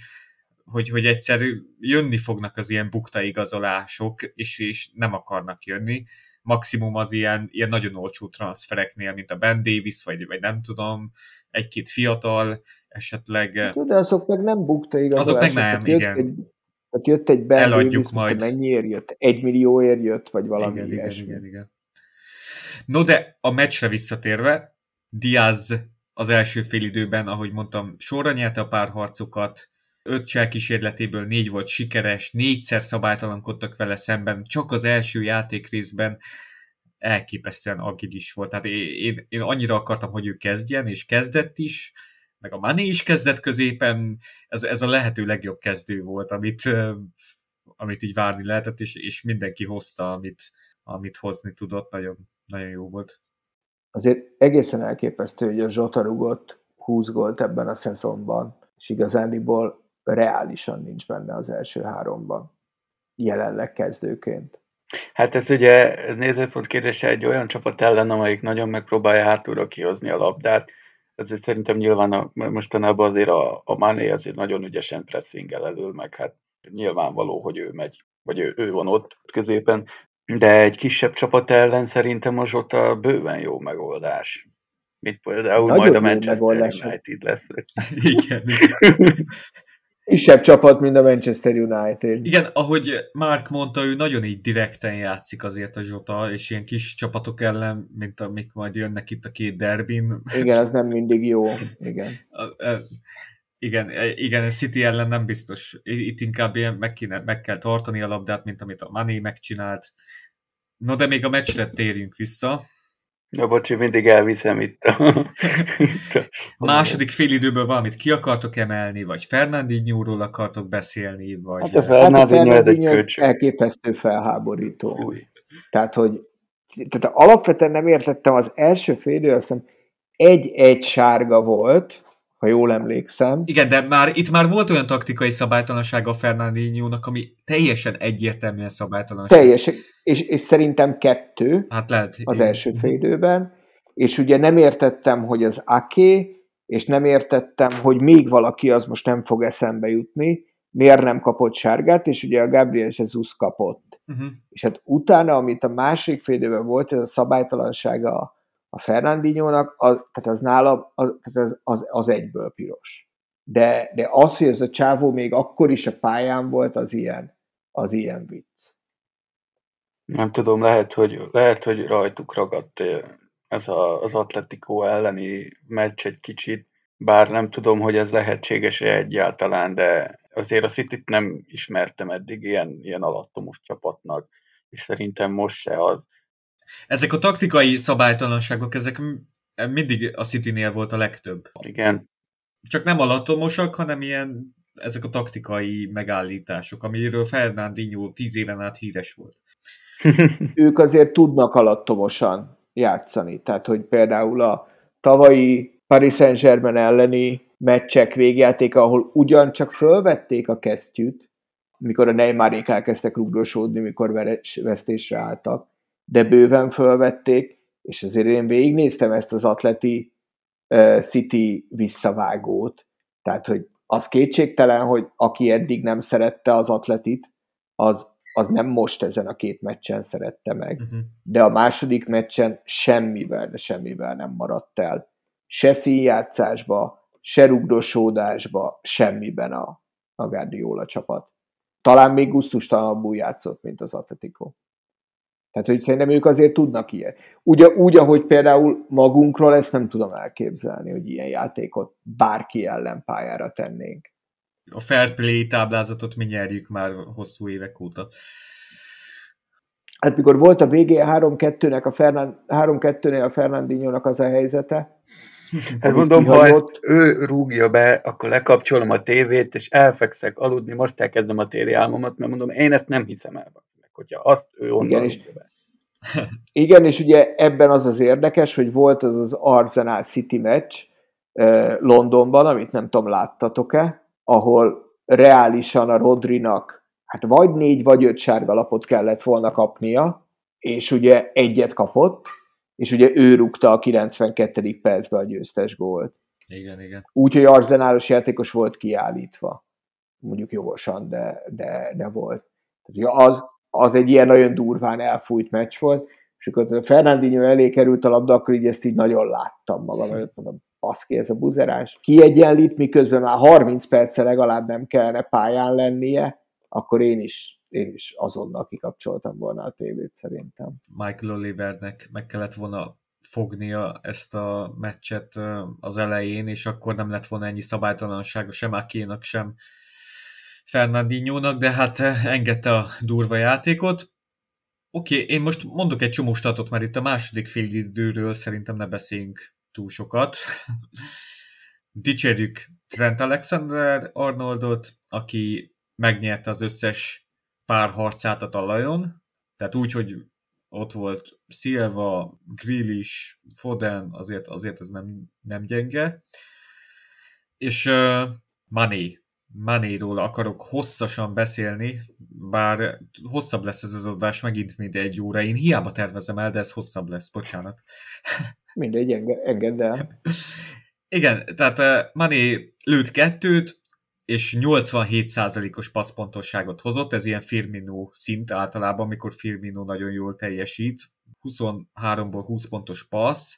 hogy, hogy egyszer jönni fognak az ilyen bukta igazolások, és, és nem akarnak jönni. Maximum az ilyen, ilyen nagyon olcsó transfereknél, mint a Ben Davis, vagy, vagy nem tudom, egy-két fiatal, esetleg... Hát, de azok meg nem bukta igazolások. Azok meg nem, tehát igen. Egy, tehát jött egy Ben Eladjuk majd. mennyiért jött? Egy millióért jött, vagy valami igen, igen, ilyesmi. igen, igen. No de a meccsre visszatérve, Diaz az első félidőben, ahogy mondtam, sorra nyerte a párharcokat, öt csel kísérletéből négy volt sikeres, négyszer szabálytalankodtak vele szemben, csak az első játék részben elképesztően agilis volt. Tehát én, én, én annyira akartam, hogy ő kezdjen, és kezdett is, meg a Mané is kezdett középen, ez, ez a lehető legjobb kezdő volt, amit, amit így várni lehetett, és, és mindenki hozta, amit, amit hozni tudott, nagyon, nagyon jó volt. Azért egészen elképesztő, hogy a Zsota rugott 20 gólt ebben a szezonban, és igazániból reálisan nincs benne az első háromban, jelenleg kezdőként. Hát ez ugye, ez nézőpont kérdése egy olyan csapat ellen, amelyik nagyon megpróbálja hátulra kihozni a labdát. Ezért szerintem nyilván a, mostanában azért a, a Mané azért nagyon ügyesen pressingel elől, meg hát nyilvánvaló, hogy ő megy, vagy ő, ő van ott középen. De egy kisebb csapat ellen szerintem a Zsota bőven jó megoldás. Mit például Nagyon majd a Manchester megoldás. United lesz. Igen. *laughs* *laughs* Kisebb csapat, mint a Manchester United. Igen, ahogy Mark mondta, ő nagyon így direkten játszik azért a Zsota, és ilyen kis csapatok ellen, mint amik majd jönnek itt a két derbin. Igen, ez nem mindig jó. Igen. A- Igen, igen, a City ellen nem biztos. Itt inkább ilyen meg, kéne, meg kell tartani a labdát, mint amit a Mané megcsinált. No, de még a meccsre térjünk vissza. Ja, bocsi, mindig elviszem itt a... itt a- *laughs* Második félidőből valamit ki akartok emelni, vagy Fernandinho-ról akartok beszélni, vagy... Hát a Hát a Fernandinho, ez egy Fernandinho elképesztő felháborító. Új. Tehát, hogy tehát alapvetően nem értettem, az első félidő, azt hiszem egy-egy sárga volt, ha jól emlékszem. Igen, de már itt már volt olyan taktikai szabálytalanság a Fernandinho-nak, ami teljesen egyértelműen szabálytalanság. Teljes, és, és szerintem kettő Hát lehet. az első félidőben, és ugye nem értettem, hogy az Ake, és nem értettem, hogy még valaki az most nem fog eszembe jutni, miért nem kapott sárgát, és ugye a Gabriel Jesus kapott. Uh-huh. És hát utána, amit a másik félidőben volt, ez a szabálytalansága a, Fernandinho-nak, az, tehát az nála az, tehát az, az, az egyből piros. De, de az, hogy ez a csávó még akkor is a pályán volt, az ilyen, az ilyen vicc. Nem tudom, lehet, hogy, lehet, hogy rajtuk ragadt eh, ez a, az Atletico elleni meccs egy kicsit, bár nem tudom, hogy ez lehetséges-e egyáltalán, de azért a city nem ismertem eddig ilyen, ilyen alattomos csapatnak, és szerintem most se az. Ezek a taktikai szabálytalanságok, ezek mindig a City-nél volt a legtöbb. Igen. Csak nem alattomosak, hanem ilyen ezek a taktikai megállítások, amiről Fernandinho tíz éven át híres volt. *laughs* ők azért tudnak alattomosan játszani. Tehát, hogy például a tavalyi Paris Saint-Germain elleni meccsek végjátéka, ahol ugyancsak fölvették a kesztyűt, mikor a Neymarék elkezdtek rugdosódni, mikor vesztésre álltak, de bőven fölvették, és azért én végignéztem ezt az atleti uh, City visszavágót, tehát, hogy az kétségtelen, hogy aki eddig nem szerette az atletit, az, az nem most ezen a két meccsen szerette meg. Uh-huh. De a második meccsen semmivel, de semmivel nem maradt el. Se színjátszásba, se rugdosódásba, semmiben a, a Guardiola csapat. Talán még gusztustalanabbul játszott, mint az Atletico. Tehát, hogy szerintem ők azért tudnak ilyen. Úgy, úgy, ahogy például magunkról ezt nem tudom elképzelni, hogy ilyen játékot bárki ellen pályára tennénk. A fair play táblázatot mi nyerjük már hosszú évek óta. Hát mikor volt a végé 3-2-nek a, Fernand, 3-2-nél a Fernandinho-nak az a helyzete, Hát mondom, ha ezt ő rúgja be, akkor lekapcsolom a tévét, és elfekszek aludni, most elkezdem a téli álmomat, mert mondom, én ezt nem hiszem el hogyha azt ő onnan igen, és, *laughs* igen, és ugye ebben az az érdekes, hogy volt az az Arsenal City meccs Londonban, amit nem tudom, láttatok-e, ahol reálisan a Rodrinak hát vagy négy, vagy öt sárga lapot kellett volna kapnia, és ugye egyet kapott, és ugye ő rúgta a 92. percbe a győztes gólt. Igen, igen. Úgyhogy arzenálos játékos volt kiállítva. Mondjuk jogosan, de, de, de volt. Az, az egy ilyen nagyon durván elfújt meccs volt, és akkor a Fernandinho elé került a labda, akkor így ezt így nagyon láttam magam előtt, mondom, baszki, ez a buzerás. Kiegyenlít, miközben már 30 perce legalább nem kellene pályán lennie, akkor én is, én is azonnal kikapcsoltam volna a tévét szerintem. Michael Olivernek meg kellett volna fognia ezt a meccset az elején, és akkor nem lett volna ennyi szabálytalansága sem Akénak, sem Fernandinho-nak, de hát eh, engedte a durva játékot. Oké, okay, én most mondok egy csomó statot, mert itt a második fél időről szerintem ne beszéljünk túl sokat. *laughs* Dicsérjük Trent Alexander Arnoldot, aki megnyerte az összes pár harcát a talajon, tehát úgy, hogy ott volt Silva, Grealish, Foden, azért, azért ez nem, nem gyenge. És uh, Mané, Manéról akarok hosszasan beszélni, bár hosszabb lesz ez az adás megint, mint egy óra. Én hiába tervezem el, de ez hosszabb lesz, bocsánat. *laughs* Mindegy, enge- engedd el. *laughs* Igen, tehát uh, Mané lőtt kettőt, és 87%-os passzpontosságot hozott, ez ilyen Firmino szint általában, amikor Firmino nagyon jól teljesít. 23-ból 20 pontos passz,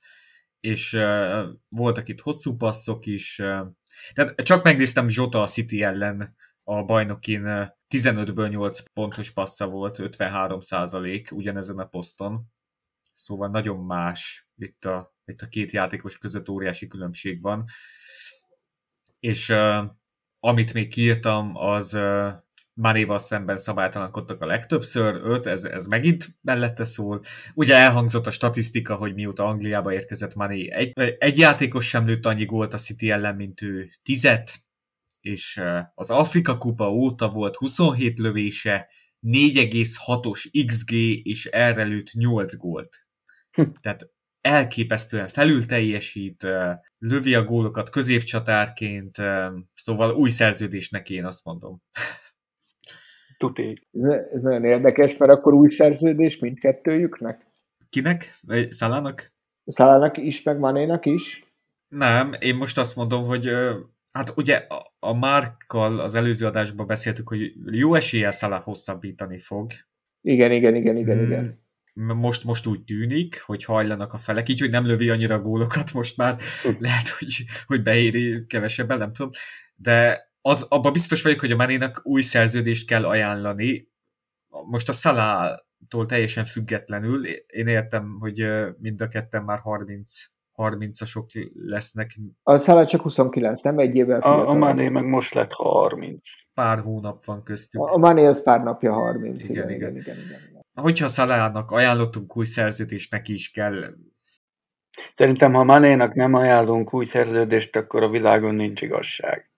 és uh, voltak itt hosszú passzok is, uh, tehát csak megnéztem Zsota a City ellen a bajnokin 15-ből 8 pontos passza volt, 53 százalék ugyanezen a poszton. Szóval nagyon más itt a, itt a két játékos között óriási különbség van. És uh, amit még kiírtam, az uh, Manéval szemben szabálytalankodtak a legtöbbször, öt, ez, ez megint mellette szól. Ugye elhangzott a statisztika, hogy mióta Angliába érkezett Mané, egy, egy játékos sem lőtt annyi gólt a City ellen, mint ő tizet, és az Afrika kupa óta volt 27 lövése, 4,6-os XG, és erre lőtt 8 gólt. Hm. Tehát elképesztően felül teljesít, lövi a gólokat középcsatárként, szóval új szerződésnek én azt mondom. Tuti. Ez nagyon érdekes, mert akkor új szerződés mindkettőjüknek? Kinek? Szalának? Szalának is, meg Manénak is? Nem, én most azt mondom, hogy hát ugye a, Márkkal az előző adásban beszéltük, hogy jó eséllyel Szalá hosszabbítani fog. Igen, igen, igen, igen, hmm. igen. Most, most úgy tűnik, hogy hajlanak a felek, így, hogy nem lövi annyira gólokat most már, lehet, hogy, hogy beéri kevesebben, nem tudom, de az, abban biztos vagyok, hogy a Manénak új szerződést kell ajánlani. Most a Szalától teljesen függetlenül, én értem, hogy mind a ketten már 30 30-asok lesznek. A Szala csak 29, nem egy évvel A, a Mané meg most lett 30. Pár hónap van köztük. A Mané az pár napja 30. Igen, Igen, igen. igen, igen. igen, igen. Hogyha Szalának ajánlottunk új szerződést, neki is kell. Szerintem, ha Manénak nem ajánlunk új szerződést, akkor a világon nincs igazság.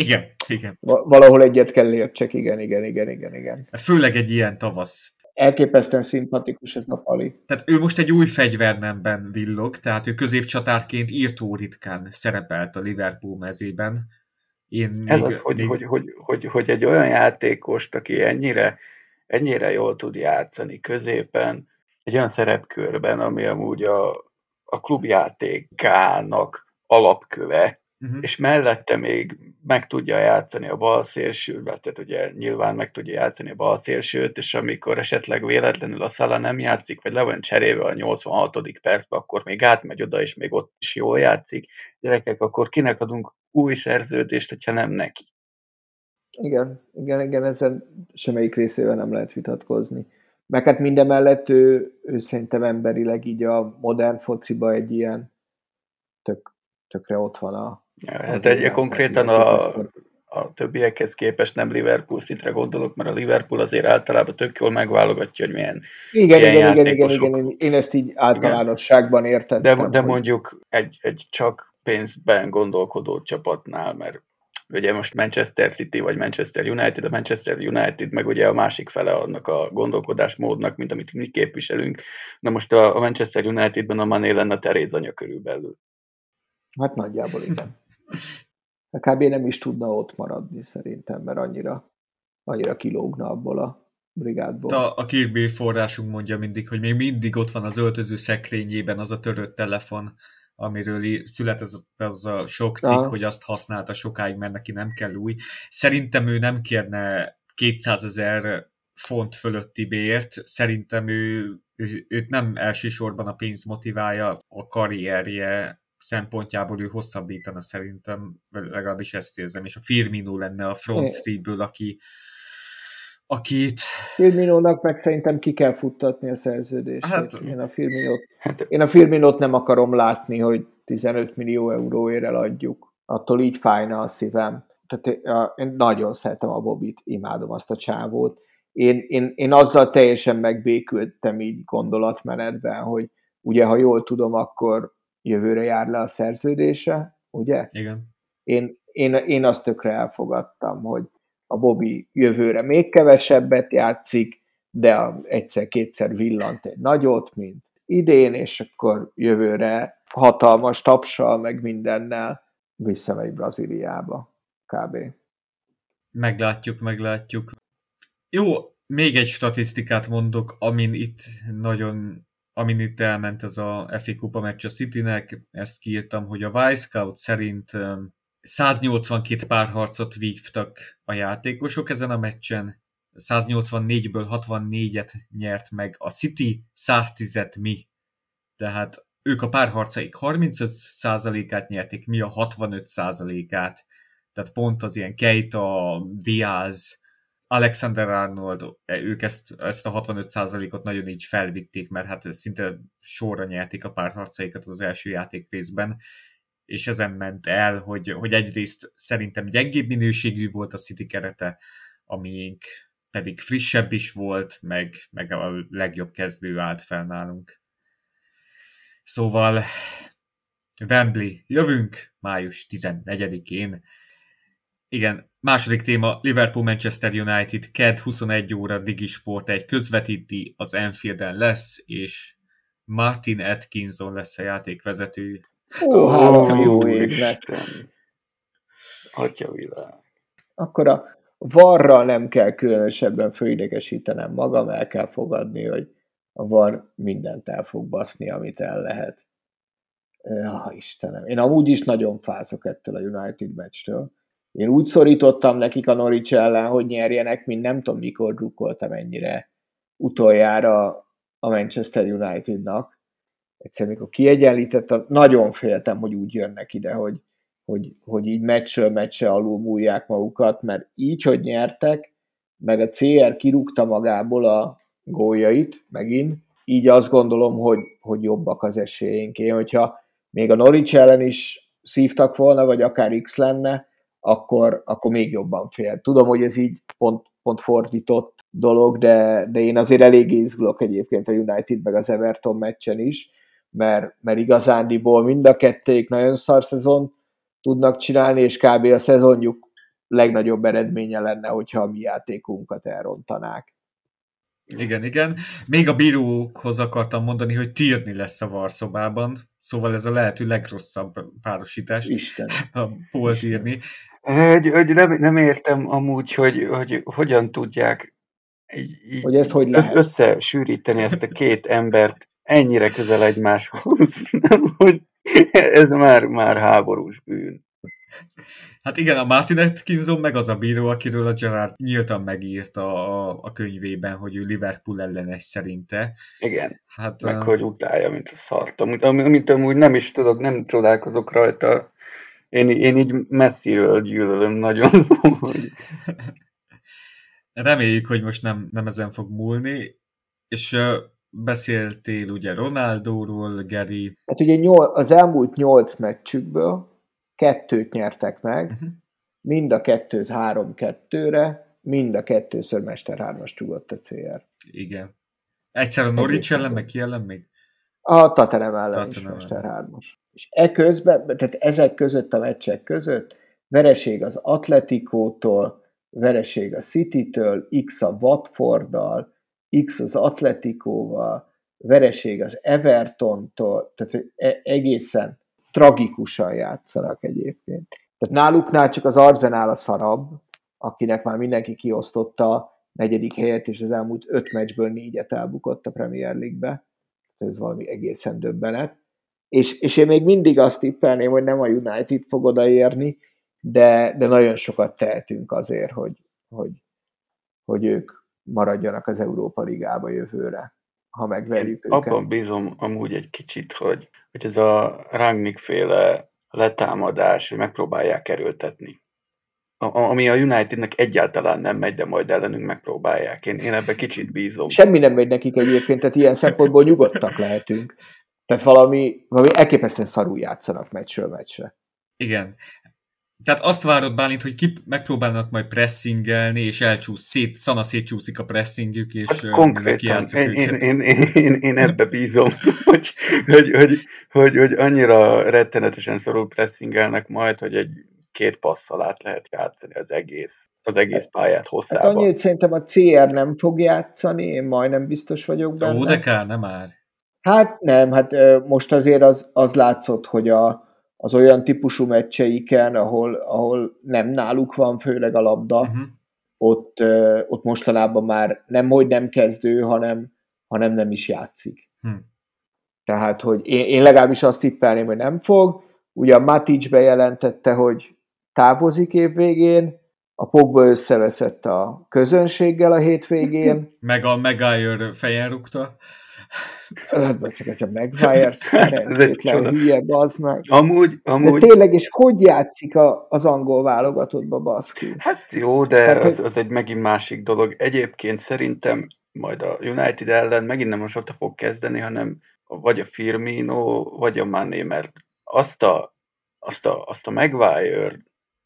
Igen, igen. Va- Valahol egyet kell értsek, igen, igen, igen, igen, igen. Főleg egy ilyen tavasz. Elképesztően szimpatikus ez a pali. Tehát ő most egy új fegyvernemben villog, tehát ő középcsatárként írtó ritkán szerepelt a Liverpool mezében. Én Ez még, az, hogy, még, hogy, hogy, hogy, hogy egy olyan játékost, aki ennyire, ennyire jól tud játszani középen, egy olyan szerepkörben, ami amúgy a, a klubjátékának alapköve, uh-huh. és mellette még meg tudja játszani a bal szélsőt, tehát ugye nyilván meg tudja játszani a bal szélsőt, és amikor esetleg véletlenül a Szala nem játszik, vagy le van cserélve a 86. percben, akkor még átmegy oda, és még ott is jól játszik. Gyerekek, akkor kinek adunk új szerződést, hogyha nem neki? Igen, igen, igen, ezen semmelyik részével nem lehet vitatkozni. Meg hát mindemellett ő, ő szerintem emberileg így a modern fociba egy ilyen tök, tökre ott van a... Hát egy konkrétan a, a többiekhez képest nem Liverpool szintre gondolok, mert a Liverpool azért általában tök jól megválogatja, hogy milyen Igen, ilyen igen, igen, igen, igen, én- ezt így általánosságban értettem. De, de hogy- mondjuk egy, egy csak pénzben gondolkodó csapatnál, mert ugye most Manchester City vagy Manchester United, a Manchester United meg ugye a másik fele annak a gondolkodásmódnak, mint amit mi képviselünk. Na most a, a Manchester Unitedben a Mané lenne a Teréz anya körülbelül. Hát nagyjából igen. A *laughs* kb. nem is tudna ott maradni szerintem, mert annyira, annyira kilógna abból a brigádból. A, a Kirby forrásunk mondja mindig, hogy még mindig ott van az öltöző szekrényében az a törött telefon, amiről í- született az a sok cikk, Aha. hogy azt használta sokáig, mert neki nem kell új. Szerintem ő nem kérne 200 ezer font fölötti bért, szerintem ő, ő, őt nem elsősorban a pénz motiválja, a karrierje szempontjából ő hosszabbítana szerintem, legalábbis ezt érzem, és a Firmino lenne a front É. streetből, aki, akit Firminónak meg szerintem ki kell futtatni a szerződést. Hát- én, a Firminót, Hát én a Firminót nem akarom látni, hogy 15 millió euróért eladjuk. Attól így fájna a szívem. Tehát én nagyon szeretem a Bobit, imádom azt a csávót. Én, én, én azzal teljesen megbékültem így gondolatmenetben, hogy ugye, ha jól tudom, akkor jövőre jár le a szerződése, ugye? igen, én, én, én azt tökre elfogadtam, hogy a Bobby jövőre még kevesebbet játszik, de egyszer-kétszer villant egy nagyot, mint idén, és akkor jövőre hatalmas tapsal, meg mindennel visszamegy Brazíliába, kb. Meglátjuk, meglátjuk. Jó, még egy statisztikát mondok, amin itt nagyon amin itt elment ez a FA Kupa meccs a Citynek, ezt kiírtam, hogy a Wisecout szerint öm, 182 párharcot vívtak a játékosok ezen a meccsen, 184-ből 64-et nyert meg a City, 110-et mi. Tehát ők a párharcaik 35%-át nyerték, mi a 65%-át. Tehát pont az ilyen Keita, Diaz, Alexander Arnold, ők ezt, ezt a 65%-ot nagyon így felvitték, mert hát szinte sorra nyerték a párharcaikat az első játék részben, és ezen ment el, hogy, hogy egyrészt szerintem gyengébb minőségű volt a City kerete, amiénk pedig frissebb is volt, meg, meg a legjobb kezdő állt fel nálunk. Szóval Wembley, jövünk május 14-én. Igen, második téma Liverpool-Manchester United, KED 21 óra Digisport egy közvetíti, az Anfielden lesz, és Martin Atkinson lesz a játékvezető. Ó, hála a jó Ó, égnek. Isten. Atya világ. Akkor a varral nem kell különösebben fölidegesítenem magam, el kell fogadni, hogy a var mindent el fog baszni, amit el lehet. Ja, Istenem. Én amúgy is nagyon fázok ettől a United meccstől. Én úgy szorítottam nekik a Norwich ellen, hogy nyerjenek, mint nem tudom mikor drukkoltam ennyire utoljára a Manchester Unitednak. Egyszerűen, mikor kiegyenlített, nagyon féltem, hogy úgy jönnek ide, hogy, hogy, hogy így meccsről meccsre alul múlják magukat, mert így, hogy nyertek, meg a CR kirúgta magából a góljait megint, így azt gondolom, hogy, hogy jobbak az esélyeink. Én, hogyha még a Norwich ellen is szívtak volna, vagy akár X lenne, akkor, akkor még jobban fél. Tudom, hogy ez így pont, pont fordított dolog, de, de én azért elég izgulok egyébként a United meg az Everton meccsen is, mert, mert igazándiból mind a kettőjük nagyon szar szezon tudnak csinálni, és kb. a szezonjuk legnagyobb eredménye lenne, hogyha a mi játékunkat elrontanák. Igen, igen. Még a bírókhoz akartam mondani, hogy tírni lesz a varszobában, szóval ez a lehető legrosszabb párosítás. Isten. A Polt írni. Hogy, hogy nem, nem értem amúgy, hogy, hogy hogyan tudják így, így hogy ezt hogy lehet? összesűríteni ezt a két embert ennyire közel egymáshoz. *laughs* Nem, hogy ez már, már háborús bűn. Hát igen, a Martin Atkinson meg az a bíró, akiről a Gerard nyíltan megírta a, a könyvében, hogy ő Liverpool ellenes szerinte. Igen, hát, meg um... hogy utálja, mint a szart. Amit, amit amúgy nem is tudok, nem csodálkozok rajta. Én, én így messziről gyűlölöm nagyon, *laughs* szóval, hogy... Reméljük, hogy most nem, nem ezen fog múlni, és uh, beszéltél ugye Ronaldóról, Geri. Hát ugye nyol, az elmúlt nyolc meccsükből kettőt nyertek meg, uh-huh. mind a kettőt három-kettőre, mind a kettőször Mester hármas csugott a CR. Igen. Egyszer a Norwich ellen, meg ki ellen még? A Tottenham ellen Tottenham is Mester hármas. És e közben, tehát ezek között a meccsek között vereség az Atletikótól, vereség a City-től, X a Watforddal, X az Atletikóval, vereség az Evertontól, tehát e- egészen tragikusan játszanak egyébként. Tehát náluknál csak az Arzenál a szarabb, akinek már mindenki kiosztotta a negyedik helyet, és az elmúlt öt meccsből négyet elbukott a Premier League-be. Ez valami egészen döbbenet. És, és én még mindig azt tippelném, hogy nem a United fog odaérni, de, de nagyon sokat tehetünk azért, hogy, hogy, hogy ők maradjanak az Európa Ligába jövőre, ha megverjük őket. Abban bízom amúgy egy kicsit, hogy hogy ez a Rangnick féle letámadás, hogy megpróbálják erőltetni. A, ami a Unitednek egyáltalán nem megy, de majd ellenünk megpróbálják. Én, én ebben kicsit bízom. Semmi nem megy nekik egyébként, tehát ilyen szempontból nyugodtak lehetünk. Tehát valami, valami elképesztően szarul játszanak meccsről meccsre. Igen. Tehát azt várod, Bálint, hogy ki megpróbálnak majd pressingelni, és elcsúsz, szét, szana szétcsúszik a pressingjük, és hát konkrétan, én, én, én, én, én, ebbe bízom, *laughs* hogy, hogy, hogy, hogy, hogy annyira rettenetesen szorul pressingelnek majd, hogy egy két passzal át lehet játszani az egész, az egész pályát hosszába. Hát annyit szerintem a CR nem fog játszani, én majdnem biztos vagyok benne. Ó, de kár, nem már. Hát nem, hát most azért az, az látszott, hogy a, az olyan típusú meccseiken, ahol, ahol nem náluk van főleg a labda, uh-huh. ott, ott mostanában már nem, hogy nem kezdő, hanem, hanem nem is játszik. Uh-huh. Tehát, hogy én, én legalábbis azt tippelném, hogy nem fog. Ugye a Matic bejelentette, hogy távozik évvégén, a Pogba összeveszett a közönséggel a hétvégén. Meg a Maguire fejen rúgta. Beszek, ez a Maguire *laughs* szerencsétlen hülye, bazd meg. Amúgy, amúgy... De tényleg, és hogy játszik a, az angol válogatottba, baszki? Hát jó, de Tehát, az, az, egy megint másik dolog. Egyébként szerintem majd a United ellen megint nem most ott fog kezdeni, hanem vagy a Firmino, vagy a Mané, mert azt a, azt a, azt a Maguire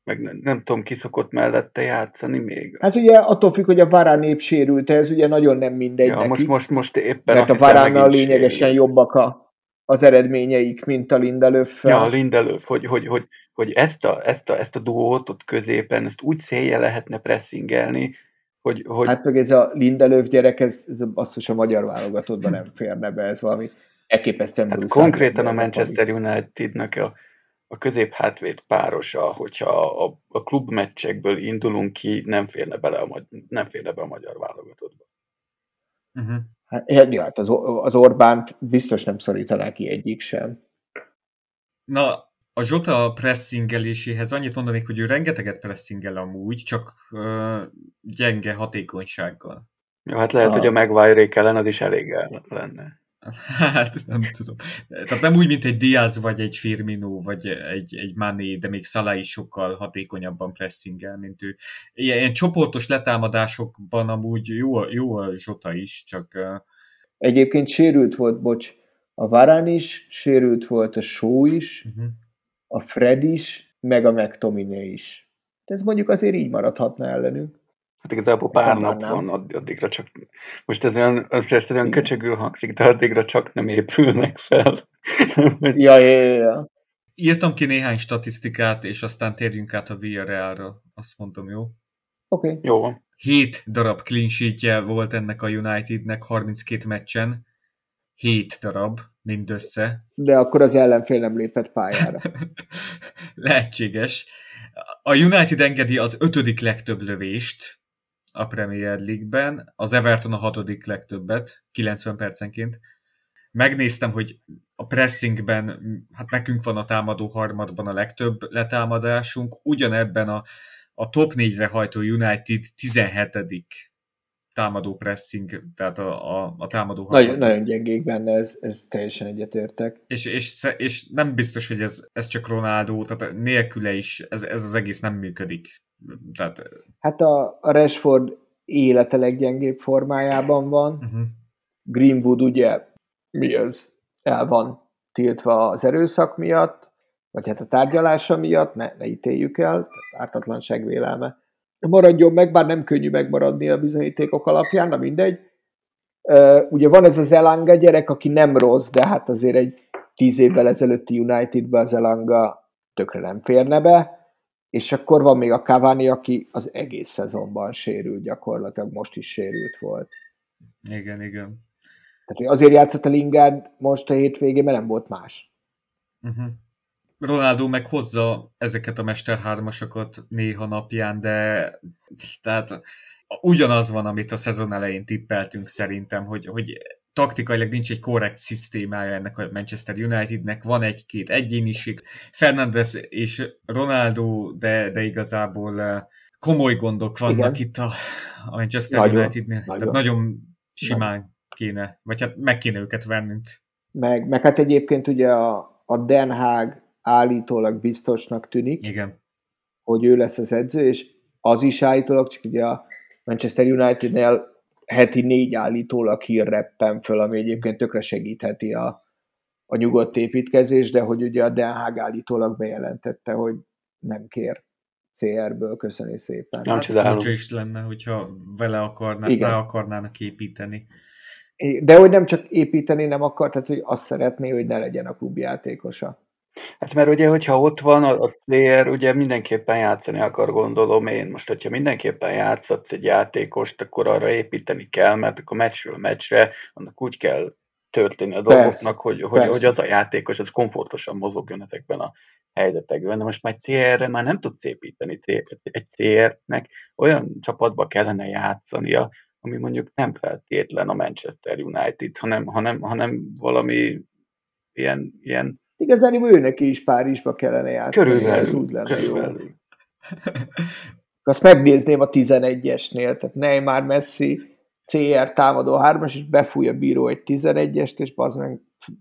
meg nem, nem tudom, ki szokott mellette játszani még. Hát ugye attól függ, hogy a Varán épp sérült, ez ugye nagyon nem mindegy ja, neki. Most, most, most éppen Mert a Varánnal lényegesen sérült. jobbak a, az eredményeik, mint a lindelöf Ja, a Lindelöf, hogy, hogy, hogy, hogy ezt, a, ezt, a, ezt a duót ott középen, ezt úgy szélje lehetne pressingelni, hogy, hogy... Hát meg ez a Lindelöf gyerek, ez, ez basszus a magyar válogatottban nem férne be, ez valami elképesztően hát konkrétan a Manchester Unitednek a a középhátvéd párosa, hogyha a, a klubmeccsekből indulunk ki, nem férne, bele a, nem férne be a magyar válogatottba. Uh-huh. Hát, ja, hát az, az Orbánt biztos nem szorítaná ki egyik sem. Na, a Zsota pressingeléséhez annyit mondanék, hogy ő rengeteget pressingel amúgy, csak uh, gyenge hatékonysággal. Jó, hát lehet, ah. hogy a Maguire ellen az is elég lenne. Hát nem tudom. Tehát nem úgy, mint egy Diaz, vagy egy Firmino, vagy egy, egy Mané, de még Salah is sokkal hatékonyabban pressingel, mint ő. Ilyen, ilyen csoportos letámadásokban amúgy jó, jó a Zsota is, csak... Egyébként sérült volt, bocs, a Varane is sérült volt, a Shaw is, Uh-huh. a Fred is, meg a McTominay is. Ez mondjuk azért így maradhatna ellenünk. Hát igazából pár nap van, add- addigra csak... Most ez olyan, ez ez olyan köcsögül hangzik, de addigra csak nem épülnek fel. Ja, ja, ja, ja. Írtam ki néhány statisztikát, és aztán térjünk át a Villarrealra. Azt mondom, jó? Oké. Okay. Jó van. 7 darab clean sheetje volt ennek a Unitednek 32 meccsen. 7 darab mindössze. De akkor az ellenfél nem lépett pályára. *laughs* Lehetséges. A United engedi az ötödik legtöbb lövést a Premier League-ben, az Everton a hatodik legtöbbet, 90 percenként. Megnéztem, hogy a pressingben, hát nekünk van a támadó harmadban a legtöbb letámadásunk, ugyanebben a, a top 4-re hajtó United 17 támadó pressing, tehát a, a, a támadó nagyon, harmadban. nagyon gyengék benne, ez, ez teljesen egyetértek. És, és, és nem biztos, hogy ez, ez csak Ronaldo, tehát nélküle is ez, ez az egész nem működik. Tehát, Hát a, a Rashford élete leggyengébb formájában van. uh-huh. Greenwood ugye mi az? El van tiltva az erőszak miatt, vagy hát a tárgyalása miatt, ne, ne ítéljük el, ártatlanság vélelme. Maradjon meg, bár nem könnyű megmaradni a bizonyítékok alapján, na mindegy. Ugye van ez az Elanga gyerek, aki nem rossz, de hát azért egy tíz évvel ezelőtti Unitedbe az Elanga tökre nem férne be, és akkor van még a Cavani, aki az egész szezonban sérült, gyakorlatilag most is sérült volt. Igen, igen. Tehát azért játszott a Lingard most a hétvégén, mert nem volt más. Uh-huh. Ronaldo meg hozza ezeket a Mester hármasokat néha napján, de tehát ugyanaz van, amit a szezon elején tippeltünk szerintem, hogy, hogy taktikailag nincs egy korrekt szisztémája ennek a Manchester Unitednek, van egy-két egyéniség, Fernandes és Ronaldo, de, de igazából eh, komoly gondok vannak Igen. itt a, a Manchester Nagyon, Unitednél. nagyon. Tehát nagyon simán kéne, vagy hát meg kéne őket vennünk. Meg, meg hát egyébként ugye a, a Den Haag állítólag biztosnak tűnik, Igen. hogy ő lesz az edző, és az is állítólag, csak ugye a Manchester Unitednél heti négy állítólag hírreppen föl, ami egyébként tökre segítheti a, a nyugodt építkezés, de hogy ugye a Den Haag állítólag bejelentette, hogy nem kér CR-ből, köszöni szépen. Nem Hát furcsa is lenne, hogyha vele akarná, Igen. be akarnának építeni. De hogy nem csak építeni nem akar, tehát hogy azt szeretné, hogy ne legyen a klubjátékosa. Hát mert ugye, hogyha ott van a, a player, ugye mindenképpen játszani akar, gondolom én. Most, hogyha mindenképpen játszatsz egy játékost, akkor arra építeni kell, mert akkor meccsről meccsre annak úgy kell történni a Persze, dolgoknak, hogy, hogy, persze. hogy az a játékos az komfortosan mozogjon ezekben a helyzetekben. De most már CR-re már nem tudsz építeni. Egy CR-nek olyan csapatba kellene játszania, ami mondjuk nem feltétlen a Manchester United, hanem, hanem, hanem valami ilyen, ilyen Igazán őnek is Párizsba kellene játszani, ez körülbelül, úgy lenne jó. körülbelül. *laughs* Azt megnézném a 11-esnél, tehát Neymar, Messi, CR támadó hármas, és befúj a bíró egy 11-est, és az meg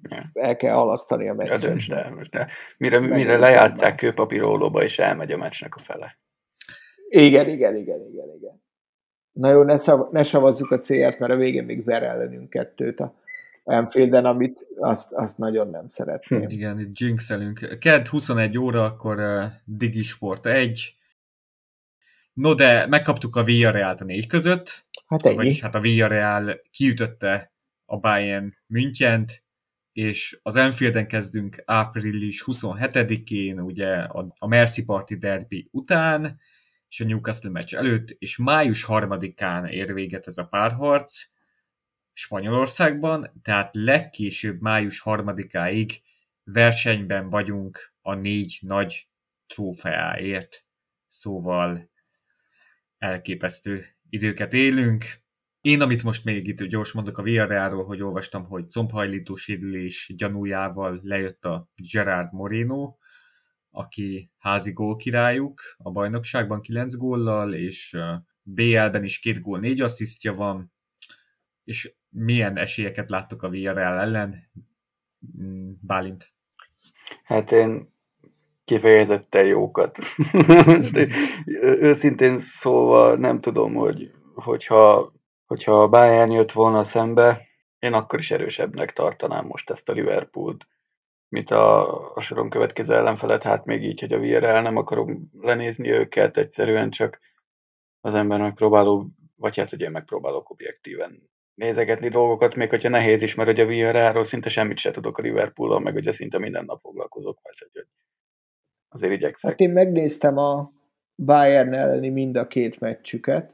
Ja. el kell halasztani a Ja, meccset. döntsd el most. De mire, Megint mire lejátszák kőpapírólóba, és elmegy a meccsnek a fele. Igen, igen, igen, igen, igen. Na jó, ne, szav, ne savazzuk a CR-t, mert a végén még ver ellenünk kettőt a Anfielden, amit azt, azt nagyon nem szeretném. Igen, itt jinxelünk. Ked 21 óra, akkor uh, Digi Sport 1. No, de megkaptuk a Villarreal-t a négy között, Hát ennyi. vagyis hát a Villarreal kiütötte a Bayern Münchent, és az Anfielden kezdünk április 27-én, ugye a, a Mercy Party derby után, és a Newcastle meccs előtt, és május 3-án ér véget ez a párharc Spanyolországban, tehát legkésőbb május 3-áig versenyben vagyunk a négy nagy trófeáért, szóval elképesztő időket élünk. Én, amit most még itt gyors mondok a Villarrealról, hogy olvastam, hogy combhajlító sérülés gyanújával lejött a Gerard Moreno, aki házi gólkirályuk a bajnokságban 9 góllal, és BL-ben is két gól, négy asszisztja van, és milyen esélyeket láttok a Villarreal ellen? Mm, Bálint. Hát én kifejezetten jókat. *laughs* Őszintén szólva nem tudom, hogy hogyha, hogyha a Bayern jött volna szembe, én akkor is erősebbnek tartanám most ezt a Liverpoolt, mint a, a soron következő ellenfelet, hát még így, hogy a VRL nem akarom lenézni őket, egyszerűen csak az ember megpróbáló, vagy hát, hogy én megpróbálok objektíven nézegetni dolgokat, még hogyha nehéz is, mert hogy a VRL-ról szinte semmit se tudok a liverpool meg ugye szinte minden nap foglalkozok, vagy azért igyekszek. Hát én megnéztem a Bayern elleni mind a két meccsüket,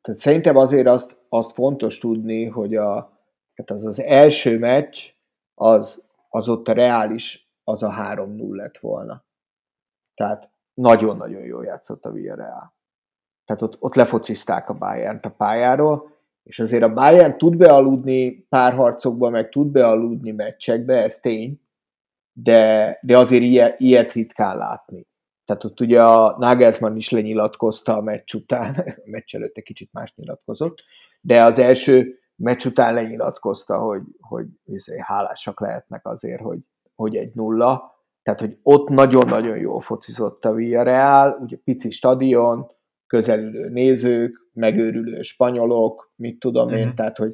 tehát szerintem azért azt, azt fontos tudni, hogy a, tehát az, az első meccs, az, az ott a reális, az a 3-0 lett volna. Tehát nagyon-nagyon jól játszott a Villarreal. Tehát ott, ott lefocizták a bayern a pályáról, és azért a Bayern tud bealudni párharcokba, meg tud bealudni meccsekbe, ez tény, de, de azért ilyet, ilyet ritkán látni. Tehát ott ugye a Nagelsmann is lenyilatkozta a meccs után, *laughs* a meccs előtte kicsit más nyilatkozott, de az első meccs után lenyilatkozta, hogy, hogy hálásak lehetnek azért, hogy, hogy egy nulla. Tehát, hogy ott nagyon-nagyon jól focizott a Villarreal, ugye pici stadion, közelülő nézők, megőrülő spanyolok, mit tudom én, uh-huh. tehát, hogy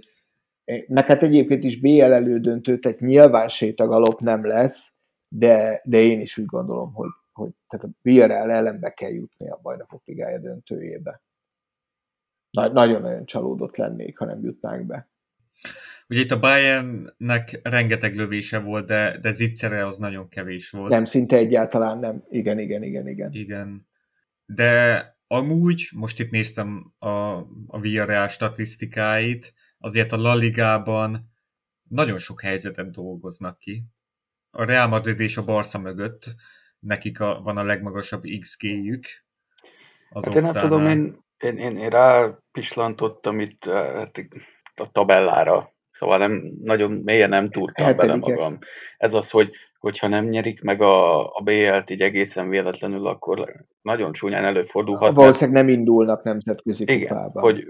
meg hát egyébként is BL elődöntő, tehát nyilván sétagalop nem lesz, de, de én is úgy gondolom, hogy, hogy tehát a BRL ellen be kell jutni a bajnokok ligája döntőjébe. nagyon-nagyon csalódott lennék, ha nem jutnánk be. Ugye itt a Bayernnek rengeteg lövése volt, de, de zicsere az nagyon kevés volt. Nem, szinte egyáltalán nem. Igen, igen, igen, igen. Igen. De amúgy, most itt néztem a, a Villarreal statisztikáit, azért a La Ligában nagyon sok helyzetet dolgoznak ki. A Real Madrid és a Barca mögött nekik a, van a legmagasabb XG-jük. Az hát én nem tudom, én, én, én, én rápislantottam itt eh, hát, a tabellára, szóval nem, nagyon mélyen nem túrtam bele magam. Ez az, hogy hogyha nem nyerik meg a, a BL-t így egészen véletlenül, akkor nagyon csúnyán előfordulhat. Valószínűleg nem indulnak nemzetközi igen, kupába. hogy,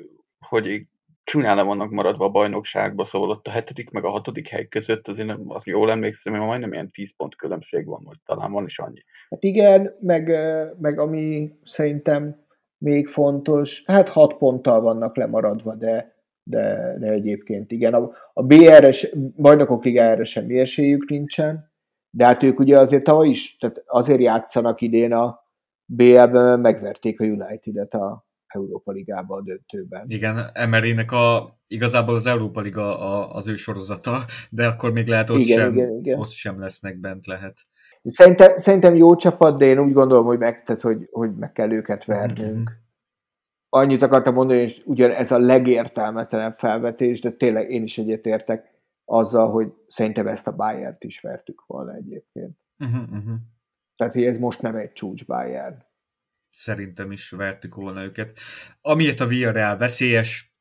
hogy csúnyán le vannak maradva a bajnokságba, szóval ott a hetedik meg a hatodik hely között azért nem, az jól emlékszem, hogy majdnem ilyen 10 pont különbség van, vagy talán van is annyi. Hát igen, meg, meg ami szerintem még fontos, hát 6 ponttal vannak lemaradva, de, de, de egyébként igen. A, a BR-es, bajnokok ligájára semmi esélyük nincsen, de hát ők ugye azért tavaly is, tehát azért játszanak idén a BL-ben, megverték a United-et a, Európa Ligába a döntőben. Igen, Emerynek a, igazából az Európa Liga a, az ő sorozata, de akkor még lehet ott, igen, sem, igen, igen. ott sem lesznek bent lehet. Szerintem, szerintem jó csapat, de én úgy gondolom, hogy meg, tehát, hogy, hogy meg kell őket vernünk. Mm-hmm. Annyit akartam mondani, hogy ugyan ez a legértelmetlenebb felvetés, de tényleg én is egyetértek azzal, hogy szerintem ezt a Bayern-t is vertük volna egyébként. Uh-huh, uh-huh. Tehát, hogy ez most nem egy csúcs Bayern szerintem is vertük volna őket. Amiért a Villarreal veszélyes,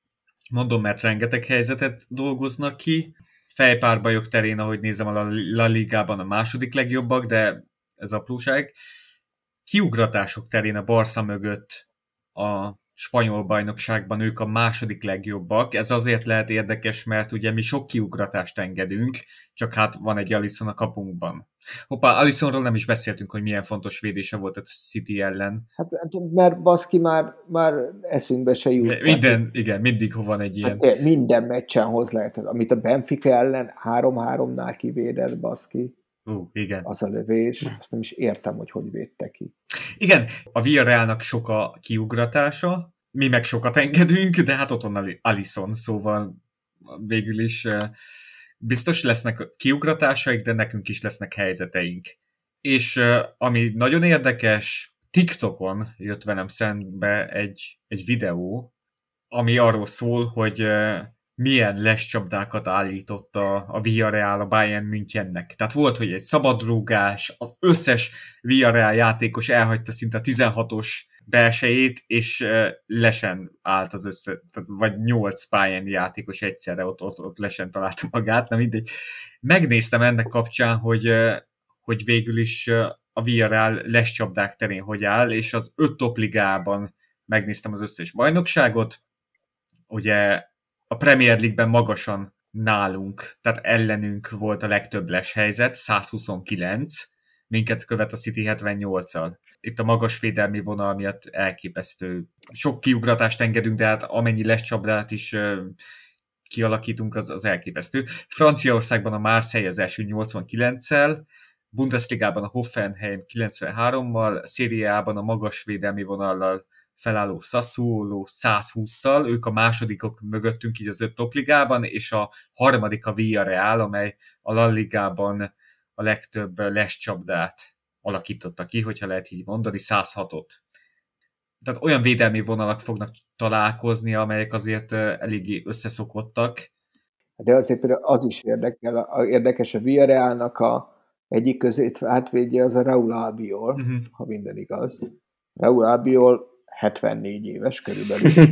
mondom, mert rengeteg helyzetet dolgoznak ki, fejpárbajok terén, ahogy nézem, a La Ligában a második legjobbak, de ez apróság. Kiugratások terén a Barca mögött a spanyol bajnokságban ők a második legjobbak. Ez azért lehet érdekes, mert ugye mi sok kiugratást engedünk, csak hát van egy Alisson a kapunkban. Hoppá, Alissonról nem is beszéltünk, hogy milyen fontos védése volt a City ellen. Hát, hát mert baszki már, már eszünkbe se jut. De minden, igen, mindig van egy ilyen. Hát, minden meccsen hoz lehet, amit a Benfica ellen 3-3-nál kivédett baszki. Uh, igen. Az a lövés, azt nem is értem, hogy hogy védte ki. Igen, a Villarrealnak sok a kiugratása, mi meg sokat engedünk, de hát ott van Alison, szóval végül is biztos lesznek kiugratásaik, de nekünk is lesznek helyzeteink. És ami nagyon érdekes, TikTokon jött velem szembe egy, egy videó, ami arról szól, hogy milyen lescsapdákat állított a, a Villarreal a Bayern Münchennek. Tehát volt, hogy egy szabadrúgás, az összes Villarreal játékos elhagyta szinte a 16-os belsejét, és lesen állt az össze, tehát vagy 8 Bayern játékos egyszerre ott, ott, ott lesen találta magát, na mindegy. Megnéztem ennek kapcsán, hogy, hogy végül is a Villarreal lescsapdák terén hogy áll, és az öt topligában megnéztem az összes bajnokságot, ugye a Premier League-ben magasan nálunk, tehát ellenünk volt a legtöbb les helyzet, 129, minket követ a City 78-al. Itt a magas védelmi vonal miatt elképesztő. Sok kiugratást engedünk, de hát amennyi lescsapdát is kialakítunk, az, az elképesztő. Franciaországban a Marseille az első 89-szel, Bundesligában a Hoffenheim 93-mal, Szériában a magas védelmi vonallal felálló Sassuolo 120-szal, ők a másodikok mögöttünk így az öt topligában, és a harmadik a Villarreal, amely a La Ligában a legtöbb lescsapdát alakította ki, hogyha lehet így mondani, 106-ot. Tehát olyan védelmi vonalak fognak találkozni, amelyek azért eléggé összeszokottak. De azért például az is érdekel, érdekes a Villarrealnak a egyik közét átvédje az a Raúl Albiol, uh-huh. ha minden igaz. Raúl Albiol 74 éves körülbelül. *laughs*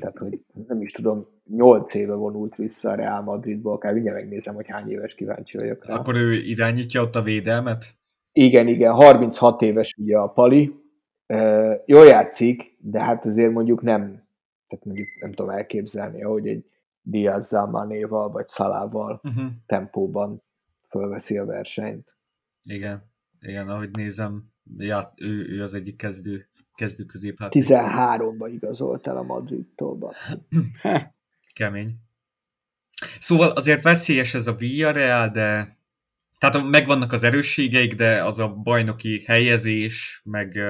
Tehát, hogy nem is tudom, 8 éve vonult vissza a Real Madridból, akár mindjárt megnézem, hogy hány éves kíváncsi vagyok rá. Akkor ő irányítja ott a védelmet? Igen, igen, 36 éves ugye a Pali. Jól játszik, de hát azért mondjuk nem, tehát mondjuk nem tudom elképzelni, hogy egy Diaz Manéval vagy Szalával uh-huh. tempóban fölveszi a versenyt. Igen, igen, ahogy nézem, ja, ő, ő az egyik kezdő, kezdő középhát. 13-ba igazolt el a Madridtól. *clears throat* Kemény. Szóval azért veszélyes ez a Villarreal, de tehát megvannak az erősségeik, de az a bajnoki helyezés, meg,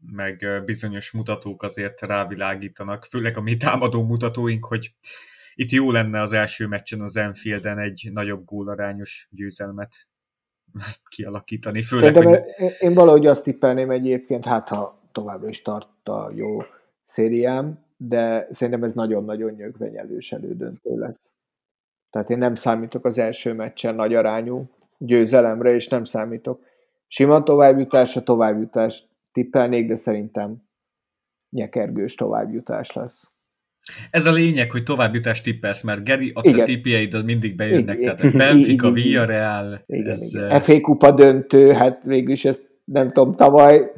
meg bizonyos mutatók azért rávilágítanak, főleg a mi támadó mutatóink, hogy itt jó lenne az első meccsen az Enfielden egy nagyobb gólarányos győzelmet *laughs* kialakítani. Főleg, hogy... Én valahogy azt tippelném egyébként, hát ha továbbra is tart a jó szériám, de szerintem ez nagyon-nagyon nyögvenyelős elődöntő lesz. Tehát én nem számítok az első meccsen nagy arányú győzelemre, és nem számítok. Sima továbbjutásra továbbjutás tippelnék, de szerintem nyekergős továbbjutás lesz. Ez a lényeg, hogy továbbjutást tippelsz, mert Geri, a te tippjeid mindig bejönnek, igen. tehát Benfica, Villarreal. Igen, ez, igen. FA kupa döntő, hát végülis ezt nem tudom, tavaly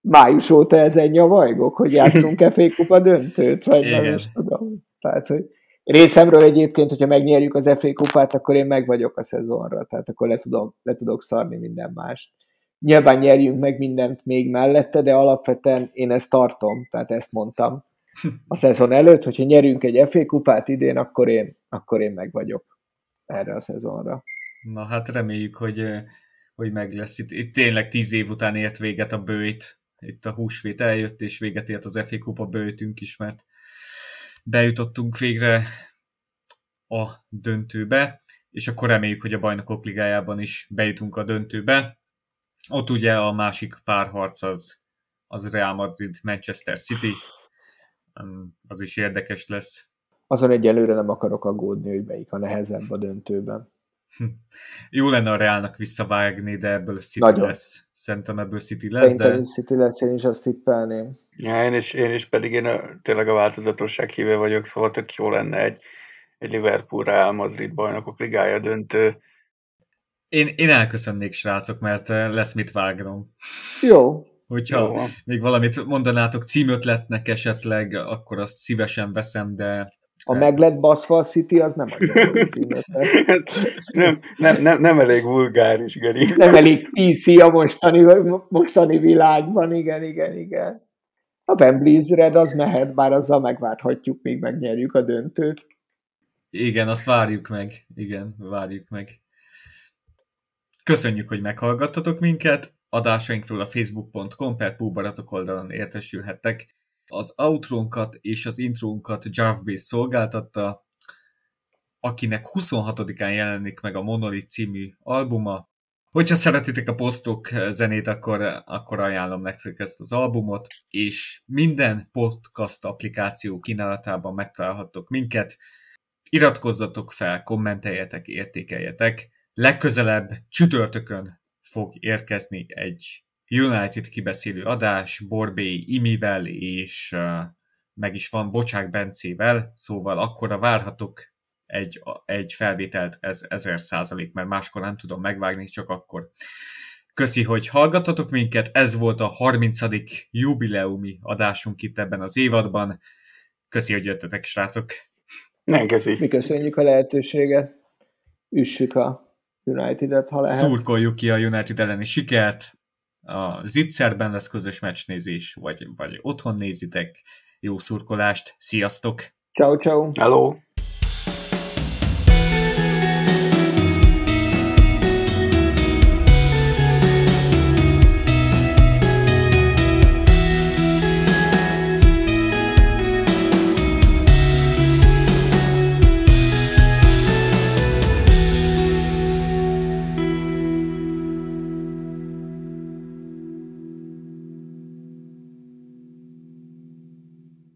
május óta ezen nyavajgok, hogy játszunk FA kupa *laughs* döntőt, vagy igen. nem is tudom. Tehát, hogy részemről egyébként, hogyha megnyerjük az FA kupát, akkor én meg vagyok a szezonra, tehát akkor le, tudom, le tudok szarni minden mást. Nyilván nyerjünk meg mindent még mellette, de alapvetően én ezt tartom, tehát ezt mondtam a szezon előtt, hogyha nyerünk egy FA kupát idén, akkor én, akkor én meg vagyok erre a szezonra. Na hát reméljük, hogy, hogy meg lesz. Itt, itt tényleg tíz év után ért véget a bőjt. Itt a húsvét eljött, és véget ért az FA kupa bőjtünk is, mert bejutottunk végre a döntőbe, és akkor reméljük, hogy a bajnokok ligájában is bejutunk a döntőbe. Ott ugye a másik párharc az, az Real Madrid Manchester City, az is érdekes lesz. Azon egyelőre nem akarok aggódni, hogy melyik a nehezebb a döntőben. *laughs* Jó lenne a Reálnak visszavágni, de ebből City Nagyon. lesz. Szerintem ebből City lesz, Szerintem de... City lesz, én is azt tippelném. Ja, én is, én is pedig én a, tényleg a változatosság híve vagyok, szóval tök jó lenne egy, egy Liverpool Real Madrid bajnokok ligája döntő. Én, én elköszönnék, srácok, mert lesz mit vágnom. Jó, Hogyha Jó. még valamit mondanátok címötletnek esetleg, akkor azt szívesen veszem, de a hát... meg lett baszva a City, az nem nem, nem, nem, nem elég vulgáris, Geri. Nem elég PC a mostani, mostani világban, igen, igen, igen. A Wembley's Red az mehet, bár azzal megvárhatjuk, még megnyerjük a döntőt. Igen, azt várjuk meg. Igen, várjuk meg. Köszönjük, hogy meghallgattatok minket adásainkról a facebook.com per Púbaratok oldalon értesülhettek. Az outrónkat és az intrónkat Javbase szolgáltatta, akinek 26-án jelenik meg a Monolith című albuma. Hogyha szeretitek a posztok zenét, akkor, akkor ajánlom nektek ezt az albumot, és minden podcast applikáció kínálatában megtalálhattok minket. Iratkozzatok fel, kommenteljetek, értékeljetek. Legközelebb csütörtökön fog érkezni egy United kibeszélő adás Borbé Imivel és uh, meg is van Bocsák Bencével, szóval akkora várhatok egy, egy felvételt ez ezer százalék, mert máskor nem tudom megvágni, csak akkor. Köszi, hogy hallgattatok minket, ez volt a 30. jubileumi adásunk itt ebben az évadban. Köszi, hogy jöttetek, srácok! Nem köszi. Mi köszönjük a lehetőséget. Üssük a United-et, ha lehet. Szurkoljuk ki a United elleni sikert, a Zitzerben lesz közös meccsnézés, vagy, vagy otthon nézitek. Jó szurkolást, sziasztok! Ciao, ciao. Hello.